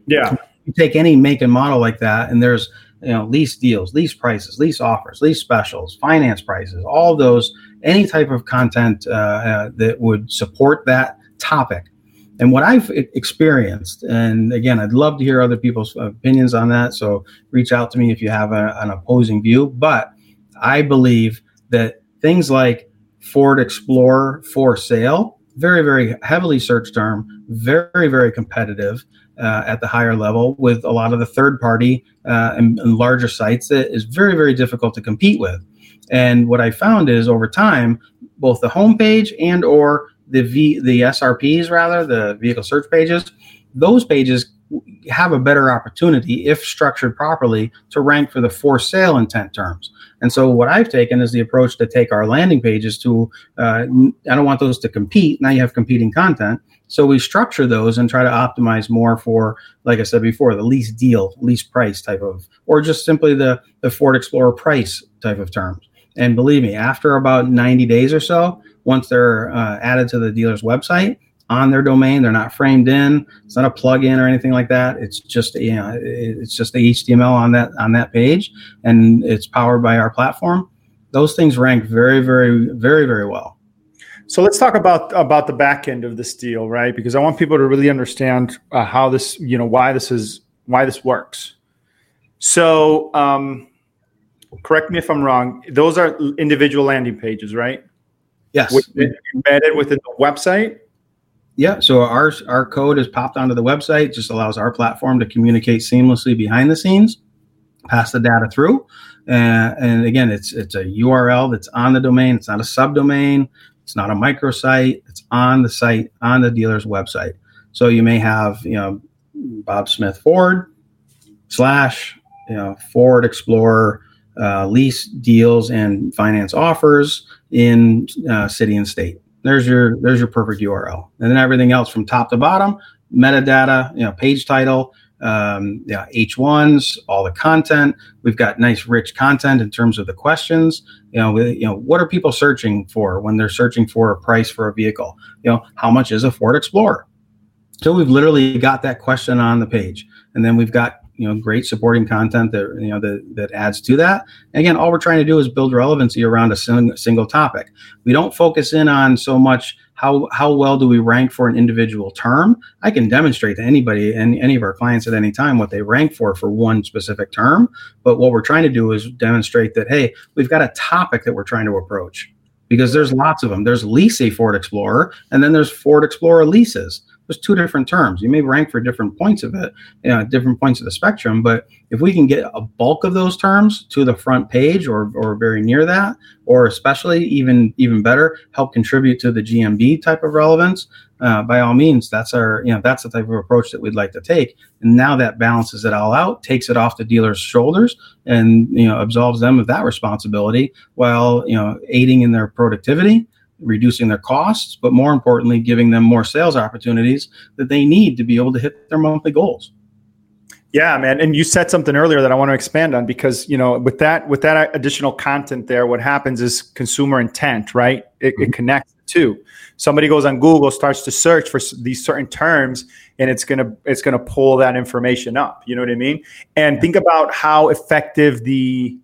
B: Yeah.
C: You take any make and model like that, and there's you know lease deals, lease prices, lease offers, lease specials, finance prices, all those, any type of content uh, uh, that would support that topic. And what I've experienced, and again, I'd love to hear other people's opinions on that. So reach out to me if you have a, an opposing view. But I believe that things like Ford Explorer for sale, very, very heavily searched term, very, very competitive uh, at the higher level with a lot of the third party uh, and, and, larger sites that is very very difficult to compete with and what i found is over time both the homepage and or the v the srps rather the vehicle search pages those pages have a better opportunity if structured properly to rank for the for sale intent terms and so what I've taken is the approach to take our landing pages to, uh, I don't want those to compete. Now you have competing content. So we structure those and try to optimize more for, like I said before, the lease deal, lease price type of, or just simply the, the Ford Explorer price type of terms. And believe me, after about 90 days or so, once they're uh, added to the dealer's website on their domain, they're not framed in. It's not a plug-in or anything like that. It's just you know, it's just the HTML on that on that page, and it's powered by our platform. Those things rank very, very, very, very well.
B: So let's talk about about the back end of this deal, right? Because I want people to really understand uh, how this, you know, why this is why this works. So, um, correct me if I'm wrong. Those are individual landing pages, right?
C: Yes.
B: Within, embedded within the website.
C: Yeah. So our our code is popped onto the website. Just allows our platform to communicate seamlessly behind the scenes, pass the data through. Uh, and again, it's it's a URL that's on the domain. It's not a subdomain. It's not a microsite. It's on the site, on the dealer's website. So you may have, you know, Bob Smith Ford slash, you know, Ford Explorer uh, lease deals and finance offers in uh, city and state. There's your there's your perfect URL, and then everything else from top to bottom, metadata, you know, page title, um, yeah, H1s, all the content. We've got nice, rich content in terms of the questions. You know, we, you know, what are people searching for when they're searching for a price for a vehicle? You know, how much is a Ford Explorer? So we've literally got that question on the page, and then we've got you know great supporting content that you know that, that adds to that and again all we're trying to do is build relevancy around a sing, single topic we don't focus in on so much how how well do we rank for an individual term? I can demonstrate to anybody and any of our clients at any time what they rank for for one specific term. But what we're trying to do is demonstrate that hey we've got a topic that we're trying to approach. Because there's lots of them there's lease a ford explorer and then there's ford explorer leases there's two different terms. You may rank for different points of it, you know, different points of the spectrum. But if we can get a bulk of those terms to the front page or or very near that, or especially even even better, help contribute to the GMB type of relevance, uh, by all means, that's our you know that's the type of approach that we'd like to take. And now that balances it all out, takes it off the dealer's shoulders, and you know absolves them of that responsibility while you know aiding in their productivity reducing their costs, but more importantly, giving them more sales opportunities that they need to be able to hit their monthly goals.
B: Yeah, man. And you said something earlier that I want to expand on because you know with that with that additional content there, what happens is consumer intent, right? It, mm-hmm. it connects to somebody goes on Google, starts to search for these certain terms, and it's gonna it's gonna pull that information up. You know what I mean? And think about how effective the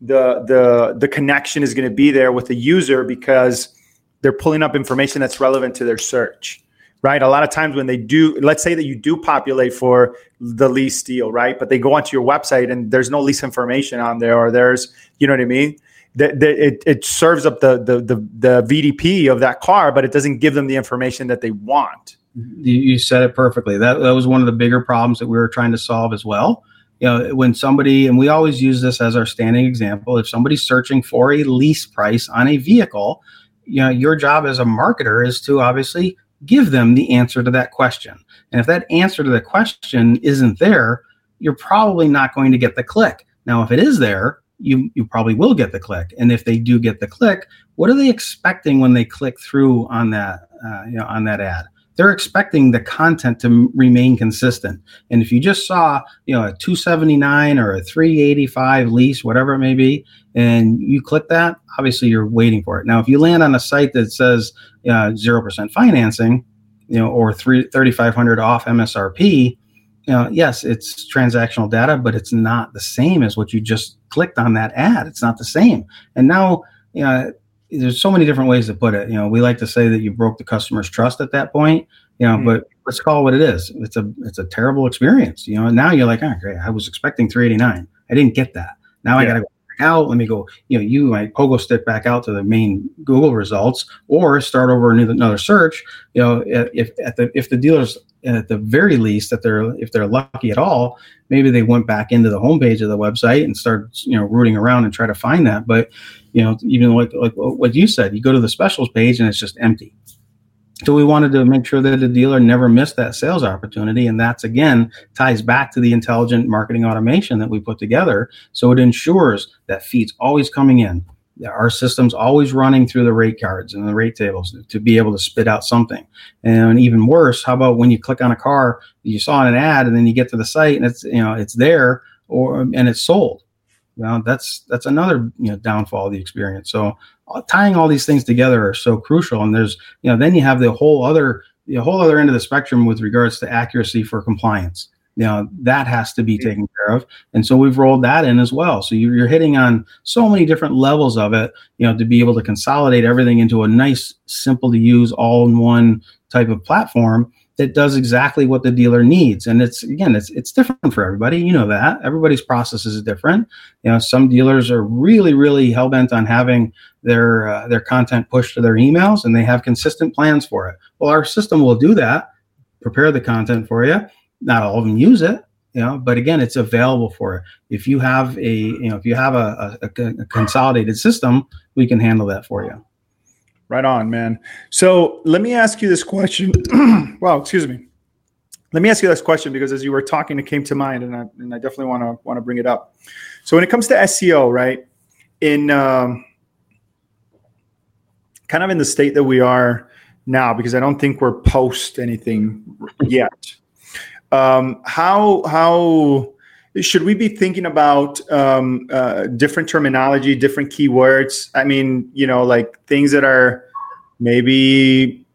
B: the the the connection is going to be there with the user because they're pulling up information that's relevant to their search right? A lot of times when they do, let's say that you do populate for the lease deal, right? But they go onto your website and there's no lease information on there, or there's, you know what I mean? that, it, it serves up the, the, the the VDP of that car, but it doesn't give them the information that they want.
C: You said it perfectly. That that was one of the bigger problems that we were trying to solve as well. You know, when somebody and we always use this as our standing example. If somebody's searching for a lease price on a vehicle, you know, your job as a marketer is to obviously give them the answer to that question. And if that answer to the question isn't there, you're probably not going to get the click. Now, if it is there, you you probably will get the click. And if they do get the click, what are they expecting when they click through on that uh, you know on that ad? They're expecting the content to remain consistent. And if you just saw you know a 279 or a 385 lease, whatever it may be, and you click that, obviously you're waiting for it. Now, if you land on a site that says uh, zero uh, percent financing, you know, or three 3,500 off MSRP, you know, yes, it's transactional data, but it's not the same as what you just clicked on that ad. It's not the same. And now, you know, there's so many different ways to put it. You know, we like to say that you broke the customer's trust at that point. You know, mm-hmm. but let's call it what it is. It's a it's a terrible experience. You know, and now you're like, oh great, I was expecting 389. I didn't get that. Now yeah. I got to go out. Let me go, you know, you might pogo stick back out to the main Google results or start over another search. You know, if at the if the dealer's at the very least, that they're if they're lucky at all, maybe they went back into the homepage of the website and started you know rooting around and try to find that. But you know, even like like what you said, you go to the specials page and it's just empty. So we wanted to make sure that the dealer never missed that sales opportunity. And that's again ties back to the intelligent marketing automation that we put together. So it ensures that feeds always coming in. Our system's always running through the rate cards and the rate tables to be able to spit out something. And even worse, how about when you click on a car, you saw in an ad and then you get to the site and it's, you know, it's there or, and it's sold. Well, that's, that's another, you know, downfall of the experience. So Uh, tying all these things together are so crucial. And there's, you know, then you have the whole other, the whole other end of the spectrum with regards to accuracy for compliance. You know, that has to be taken care of. And so we've rolled that in as well. So you're hitting on so many different levels of it, you know, to be able to consolidate everything into a nice, simple to use, all in one type of platform that does exactly what the dealer needs. And it's again, it's it's different for everybody. You know that everybody's process is different. You know, some dealers are really, really hell bent on having their uh, their content pushed to their emails, and they have consistent plans for it. Well, our system will do that, prepare the content for you. Not all of them use it, you know but again it's available for it if you have a you know if you have a, a, a, consolidated system we can handle that for you
B: Right on, man. So let me ask you this question. well, excuse me. Let me ask you this question because as you were talking, it came to mind, and I, and I definitely want to want to bring it up. So when it comes to SEO, right, in um, kind of in the state that we are now, because I don't think we're post anything yet. Um, how how should we be thinking about um, uh, different terminology, different keywords? I mean, you know, like things that are maybe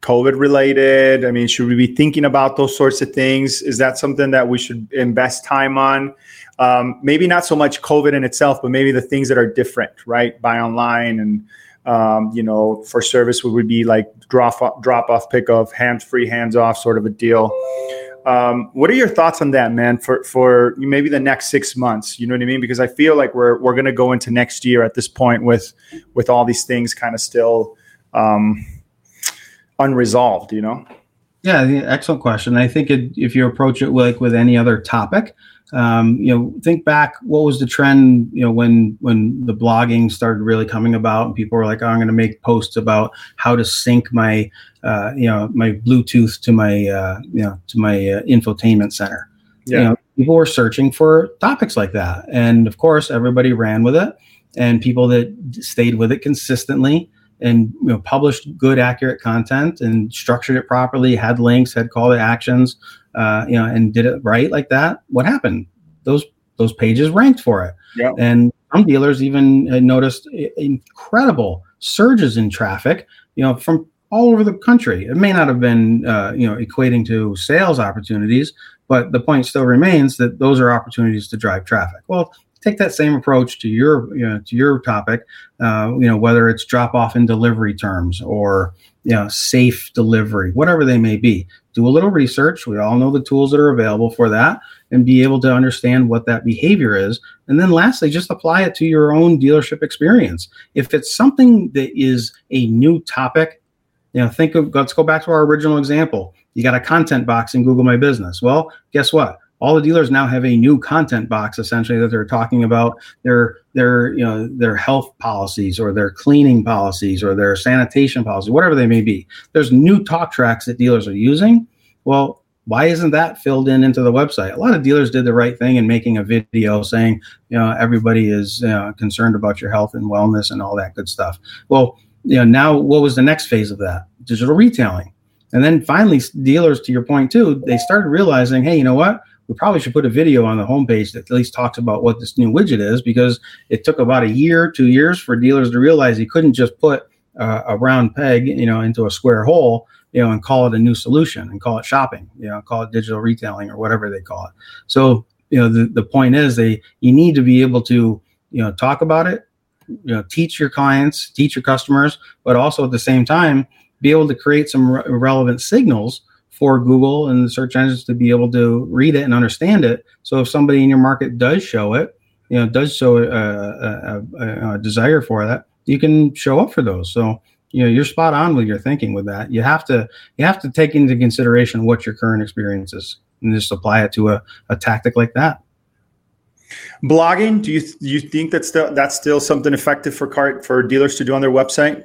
B: COVID related. I mean, should we be thinking about those sorts of things? Is that something that we should invest time on? Um, maybe not so much COVID in itself, but maybe the things that are different, right? Buy online and um, you know, for service would be like drop off, drop off, pick off, hands free, hands off, sort of a deal. Um, what are your thoughts on that, man? For for maybe the next six months, you know what I mean? Because I feel like we're we're gonna go into next year at this point with with all these things kind of still um, unresolved. You know?
C: Yeah, excellent question. I think it, if you approach it like with any other topic, um, you know, think back. What was the trend? You know, when when the blogging started really coming about, and people were like, oh, "I'm going to make posts about how to sync my, uh, you know, my Bluetooth to my, uh, you know, to my uh, infotainment center." Yeah. You know, people were searching for topics like that, and of course, everybody ran with it. And people that stayed with it consistently and you know published good accurate content and structured it properly had links had call to actions uh, you know and did it right like that what happened? Those those pages ranked for it. And some dealers even noticed incredible surges in traffic you know from all over the country. It may not have been uh, you know equating to sales opportunities but the point still remains that those are opportunities to drive traffic. Well take that same approach to your you know, to your topic. Uh, you know whether it's drop off and delivery terms or you know safe delivery, whatever they may be. Do a little research. We all know the tools that are available for that, and be able to understand what that behavior is. And then lastly, just apply it to your own dealership experience. If it's something that is a new topic, you know, think of let's go back to our original example. You got a content box in Google My Business. Well, guess what? All the dealers now have a new content box essentially that they're talking about their their you know their health policies or their cleaning policies or their sanitation policy whatever they may be. There's new talk tracks that dealers are using. Well why isn't that filled in into the website? A lot of dealers did the right thing in making a video saying you know everybody is concerned about your health and wellness and all that good stuff. Well you know now what was the next phase of that? Digital retailing. And then finally dealers to your point too they started realizing hey you know what we probably should put a video on the homepage that at least talks about what this new widget is because it took about a year, two years for dealers to realize you couldn't just put uh, a round peg, you know, into a square hole, you know, and call it a new solution and call it shopping, you know, call it digital retailing or whatever they call it. So, you know, the, the point is they you need to be able to, you know, talk about it, you know, teach your clients, teach your customers, but also at the same time be able to create some re- relevant signals for Google and the search engines to be able to read it and understand it. So if somebody in your market does show it, you know, does show a, a, a, a, desire for that, you can show up for those. So you know, you're spot on with your thinking with that. You have to you have to take into consideration what your current experience is and just apply it to a, a tactic like that.
B: Blogging, do you you think that's still that's still something effective for car for dealers to do on their website?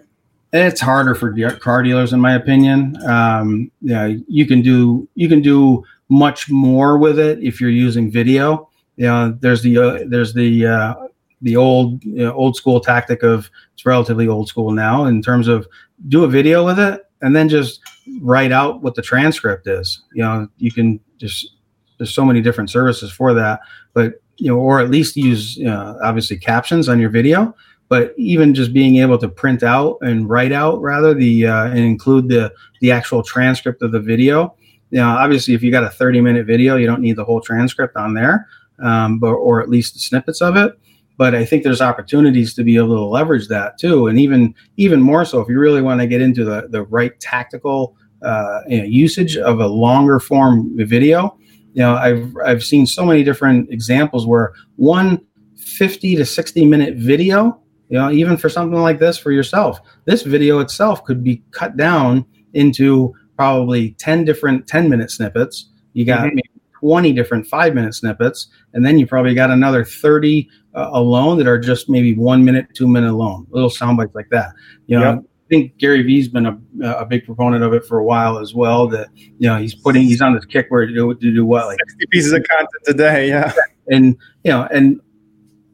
C: It's harder for car dealers in my opinion. Um, yeah you can do you can do much more with it if you're using video. You know there's the uh, there's the uh, the old you know, old school tactic of it's relatively old school now in terms of do a video with it and then just write out what the transcript is. You know you can just there's so many different services for that but you know or at least use you know, obviously captions on your video but even just being able to print out and write out rather the uh, and include the the actual transcript of the video. Know obviously if you got a 30 minute video you don't need the whole transcript on there um, but or at least the snippets of it. But i think there's opportunities to be able to leverage that too. And even even more so if you really want to get into the the right tactical uh, you know, usage of a longer form video. You know i've i've seen so many different examples where one 50 to 60 minute video you know even for something like this for yourself this video itself could be cut down into probably 10 different 10 minute snippets you got mm-hmm. 20 different five minute snippets and then you probably got another 30 uh, alone that are just maybe one minute two minute alone little sound bites like that you know yep. I think Gary Vee's been a, a big proponent of it for a while as well. That you know he's putting he's on this kick where to do, to do what like
B: 60 pieces of content today, yeah.
C: And you know, and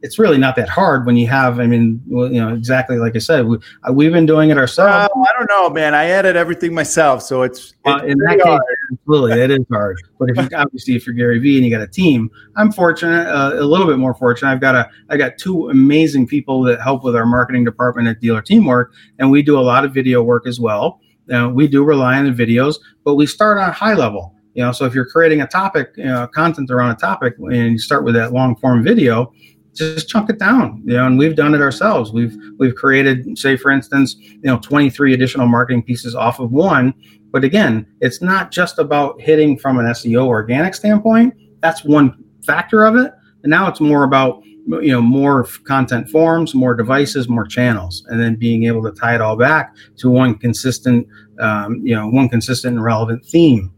C: it's really not that hard when you have. I mean, well, you know, exactly like I said, we, uh, we've been doing it ourselves.
B: I don't know, man. I edit everything myself, so it's,
C: uh, in that hard. case, absolutely, it is hard. But if you obviously if you're Gary Vee and you got a team, I'm fortunate, uh, a little bit more fortunate. I've got a I got two amazing people that help with our marketing department at Dealer Teamwork, and we do a lot of video work as well. Uh, we do rely on the videos, but we start on high level. You know, so if you're creating a topic, you know, content around a topic, and you start with that long form video, just chunk it down you know and we've done it ourselves. We've we've created say for instance you know 23 additional marketing pieces off of one. But again it's not just about hitting from an seo organic standpoint. That's one factor of it. And now it's more about you know more content forms more devices more channels and then being able to tie it all back to one consistent um, you know one consistent and relevant theme.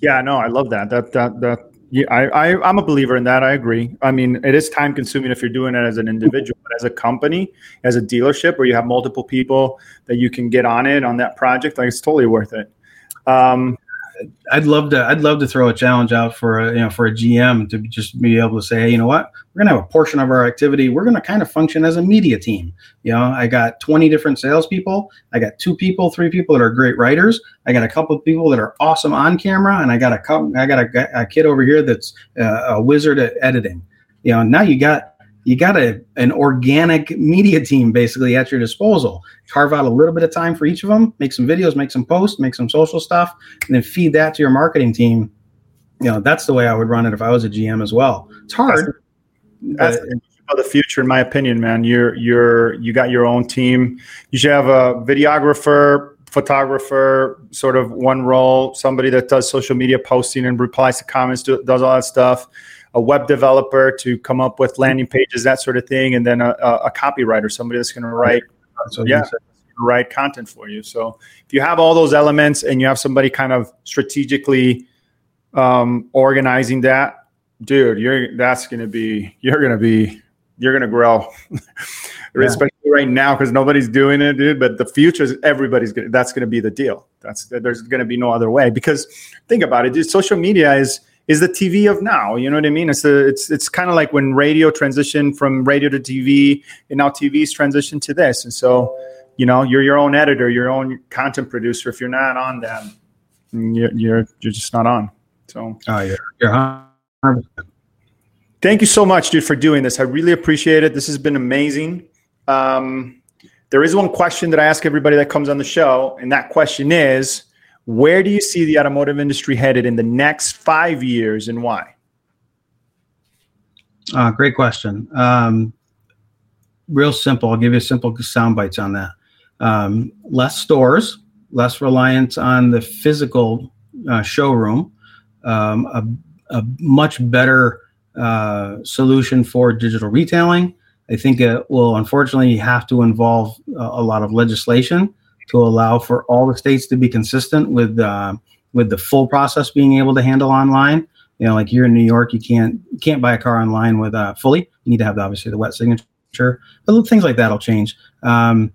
B: Yeah no i love that. That that that yeah, I, I I'm a believer in that. I agree. I mean, it is time consuming if you're doing it as an individual, but as a company, as a dealership where you have multiple people that you can get on it on that project, like it's totally worth it. Um,
C: I'd love to. I'd love to throw a challenge out for a, you know for a GM to just be able to say, hey, you know what, we're gonna have a portion of our activity. We're gonna kind of function as a media team. You know, I got 20 different salespeople. I got two people, three people that are great writers. I got a couple of people that are awesome on camera, and I got a couple, I got a, a kid over here that's uh, a wizard at editing. You know, now you got you got a, an organic media team basically at your disposal. Carve out a little bit of time for each of them, make some videos, make some posts, make some social stuff, and then feed that to your marketing team. You know, that's the way I would run it if I was a GM as well. It's hard.
B: That's, that's the future, in my opinion, man. You're you're you got your own team. You should have a videographer, photographer, sort of one role, somebody that does social media posting and replies to comments, do, does all that stuff a web developer to come up with landing pages, that sort of thing, and then a, a copywriter, somebody that's going to write, so yeah, write content for you. So if you have all those elements and you have somebody kind of strategically um, organizing that, dude, you're that's going to be you're going to be you're going to grow. yeah. Especially right now because nobody's doing it, dude. But the future is everybody's going. That's going to be the deal. That's there's going to be no other way because think about it, dude. Social media is is the TV of now. You know what I mean? It's the it's it's kind of like when radio transitioned from radio to TV, and now TV's transitioned to this. And so, you know, you're your own editor, your own content producer. If you're not on them, you're you're, you're just not on. So,
C: oh, you're, you're
B: Thank you so much, dude, for doing this. I really appreciate it. This has been amazing. Um, there is one question that I ask everybody that comes on the show, and that question is where do you see the automotive industry headed in the next five years and why?
C: Uh, great question. Um, real simple. I'll give you simple sound bites on that. Um, less stores, less reliance on the physical uh, showroom, um, a, a, much better uh, solution for digital retailing. I think it will unfortunately have to involve a, a lot of legislation to allow for all the states to be consistent with uh, with the full process being able to handle online. You know, like here in New York, you can't you can't buy a car online with uh, fully. You need to have obviously the wet signature, but things like that will change. Um,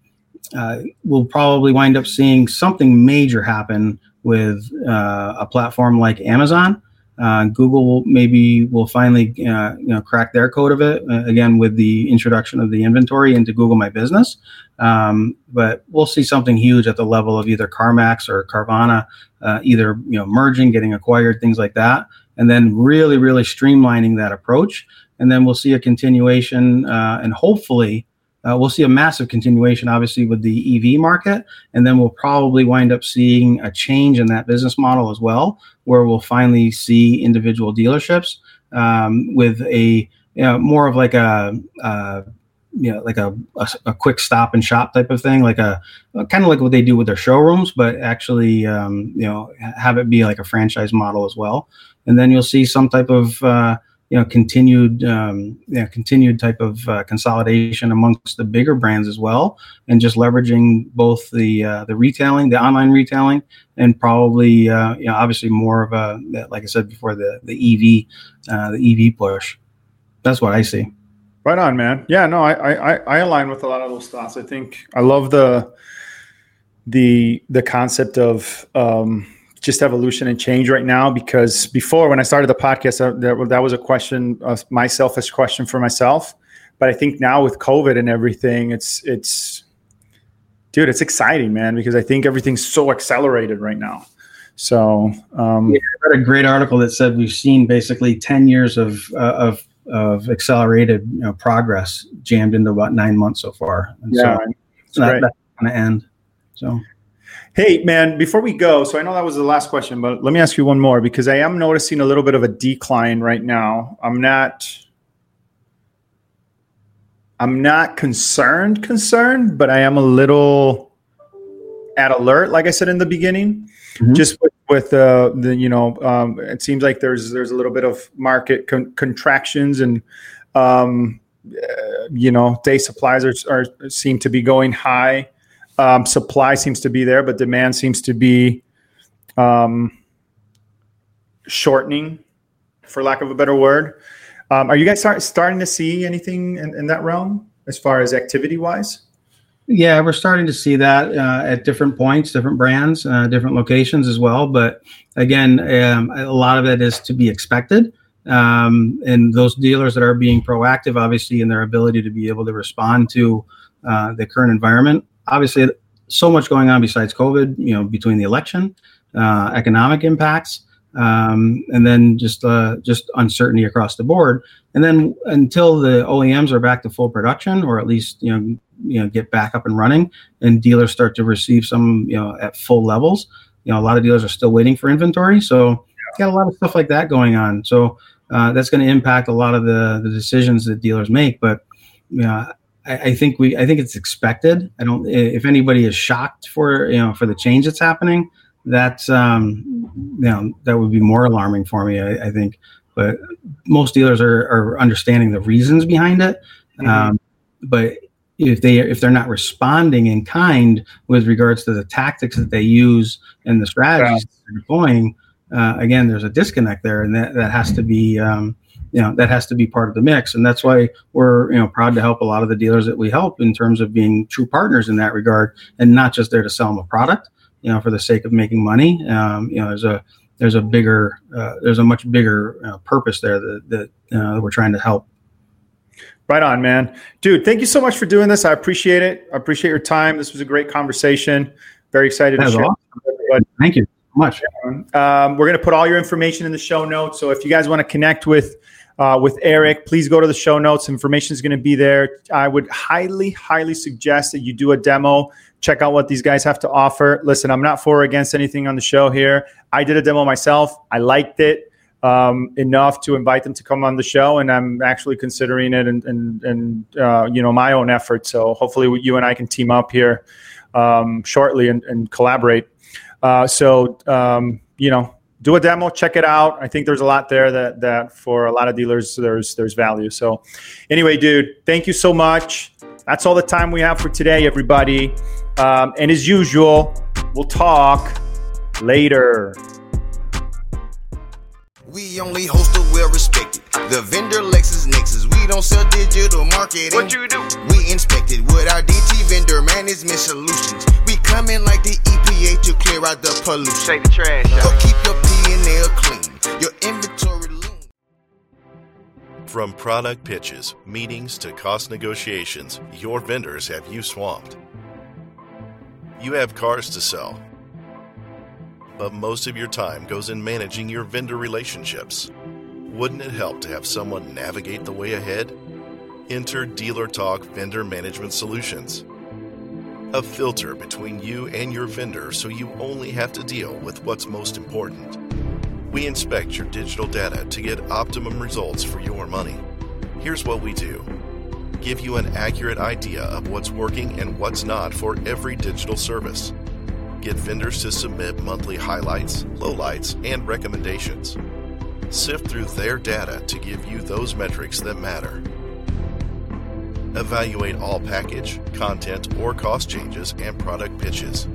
C: uh, we'll probably wind up seeing something major happen with uh, a platform like Amazon uh, Google maybe will finally uh, you know crack their code of it uh, again with the introduction of the inventory into Google My Business. Um, but we'll see something huge at the level of either CarMax or Carvana, uh, either you know merging, getting acquired, things like that, and then really really streamlining that approach. And then we'll see a continuation uh, and hopefully uh, we'll see a massive continuation, obviously, with the EV market, and then we'll probably wind up seeing a change in that business model as well, where we'll finally see individual dealerships um, with a you know, more of like a, a you know, like a, a, a, quick stop and shop type of thing, like a, kind of like what they do with their showrooms, but actually, um, you know, have it be like a franchise model as well. And then you'll see some type of uh, you know continued um, you know, continued type of uh, consolidation amongst the bigger brands as well, and just leveraging both the uh, the retailing, the online retailing, and probably uh, you know obviously more of a like I said before the the EV uh, the EV push. That's what I see.
B: Right on, man. Yeah, no, I, I I align with a lot of those thoughts. I think I love the the the concept of um, just evolution and change right now because before when I started the podcast, uh, that, that was a question, uh, my selfish question for myself. But I think now with COVID and everything, it's it's dude, it's exciting, man, because I think everything's so accelerated right now. So um,
C: yeah, I read a great article that said we've seen basically ten years of uh, of of accelerated you know, progress jammed into about nine months so far.
B: And yeah,
C: so, that, that's going to end. So
B: Hey, man, before we go, so I know that was the last question, but let me ask you one more because I am noticing a little bit of a decline right now. I'm not I'm not concerned concerned, but I am a little at alert like I said in the beginning. Mm-hmm. Just with, with uh, the you know, um, it seems like there's there's a little bit of market con- contractions and Um, uh, you know, day supplies are, are seem to be going high. Um, supply seems to be there, but demand seems to be um, shortening, for lack of a better word. Um, are you guys start, starting to see anything in, in that realm as far as activity wise?
C: Yeah, we're starting to see that uh, at different points, different brands, uh, different locations as well. But again, um, a lot of it is to be expected. Um, and those dealers that are being proactive, obviously, in their ability to be able to respond to uh, the current environment. Obviously, so much going on besides COVID. You know, between the election, uh, economic impacts, um, and then just uh, just uncertainty across the board. And then until the OEMs are back to full production, or at least you know you know get back up and running, and dealers start to receive some you know at full levels. You know, a lot of dealers are still waiting for inventory, so got a lot of stuff like that going on. So uh, that's going to impact a lot of the the decisions that dealers make. But you know, I, I, think we I think it's expected. I don't. If anybody is shocked for you know for the change that's happening, that's um, you know that would be more alarming for me. I, I think, but most dealers are, are understanding the reasons behind it. Mm-hmm. Um, but if they if they're not responding in kind with regards to the tactics that they use and the strategies yeah. they're deploying, uh, again, there's a disconnect there, and that that has to be. Um, you know that has to be part of the mix and that's why we're you know proud to help a lot of the dealers that we help in terms of being true partners in that regard and not just there to sell them a product you know, for the sake of making money. Um, you know, there's a there's a bigger uh, there's a much bigger uh, purpose there that that uh, we're trying to help.
B: Right on, man, dude. Thank you so much for doing this. I appreciate it. I appreciate your time. This was a great conversation. Very excited to share.
C: Awesome. Thank you so much.
B: Um, we're going to put all your information in the show notes. So if you guys want to connect with uh, with Eric, please go to the show notes. Information is going to be there. I would highly, highly suggest that you do a demo check out what these guys have to offer. Listen, I'm not for or against anything on the show here. I did a demo myself. I liked it um, enough to invite them to come on the show, and I'm actually considering it and and, and uh, you know my own effort. So hopefully you and I can team up here um, shortly and, and collaborate. Uh, so um, you know, do a demo, check it out. I think there's a lot there that that for a lot of dealers there's there's value. So anyway, dude, thank you so much. That's all the time we have for today, everybody. Um, and as usual, we'll talk later.
A: We only host a well respected. The vendor LexisNexis. We don't sell digital marketing.
D: What you do?
A: We inspect it with our DT vendor management solutions. We come in like the EPA to clear out the pollution.
D: Take the trash out.
A: So keep your P and L clean. Your inventory lean.
E: From product pitches, meetings to cost negotiations, your vendors have you swamped. You have cars to sell, but most of your time goes in managing your vendor relationships. Wouldn't it help to have someone navigate the way ahead? Enter Dealer Talk Vendor Management Solutions. A filter between you and your vendor so you only have to deal with what's most important. We inspect your digital data to get optimum results for your money. Here's what we do give you an accurate idea of what's working and what's not for every digital service. Get vendors to submit monthly highlights, lowlights, and recommendations. Sift through their data to give you those metrics that matter. Evaluate all package, content, or cost changes and product pitches.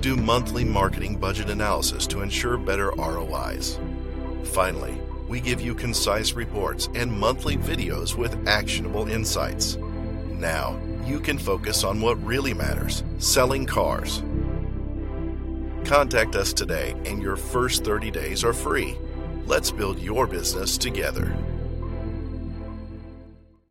E: Do monthly marketing budget analysis to ensure better ROIs. Finally, we give you concise reports and monthly videos with actionable insights. Now, you can focus on what really matters selling cars. Contact us today, and your first 30 days are free. Let's build your business together.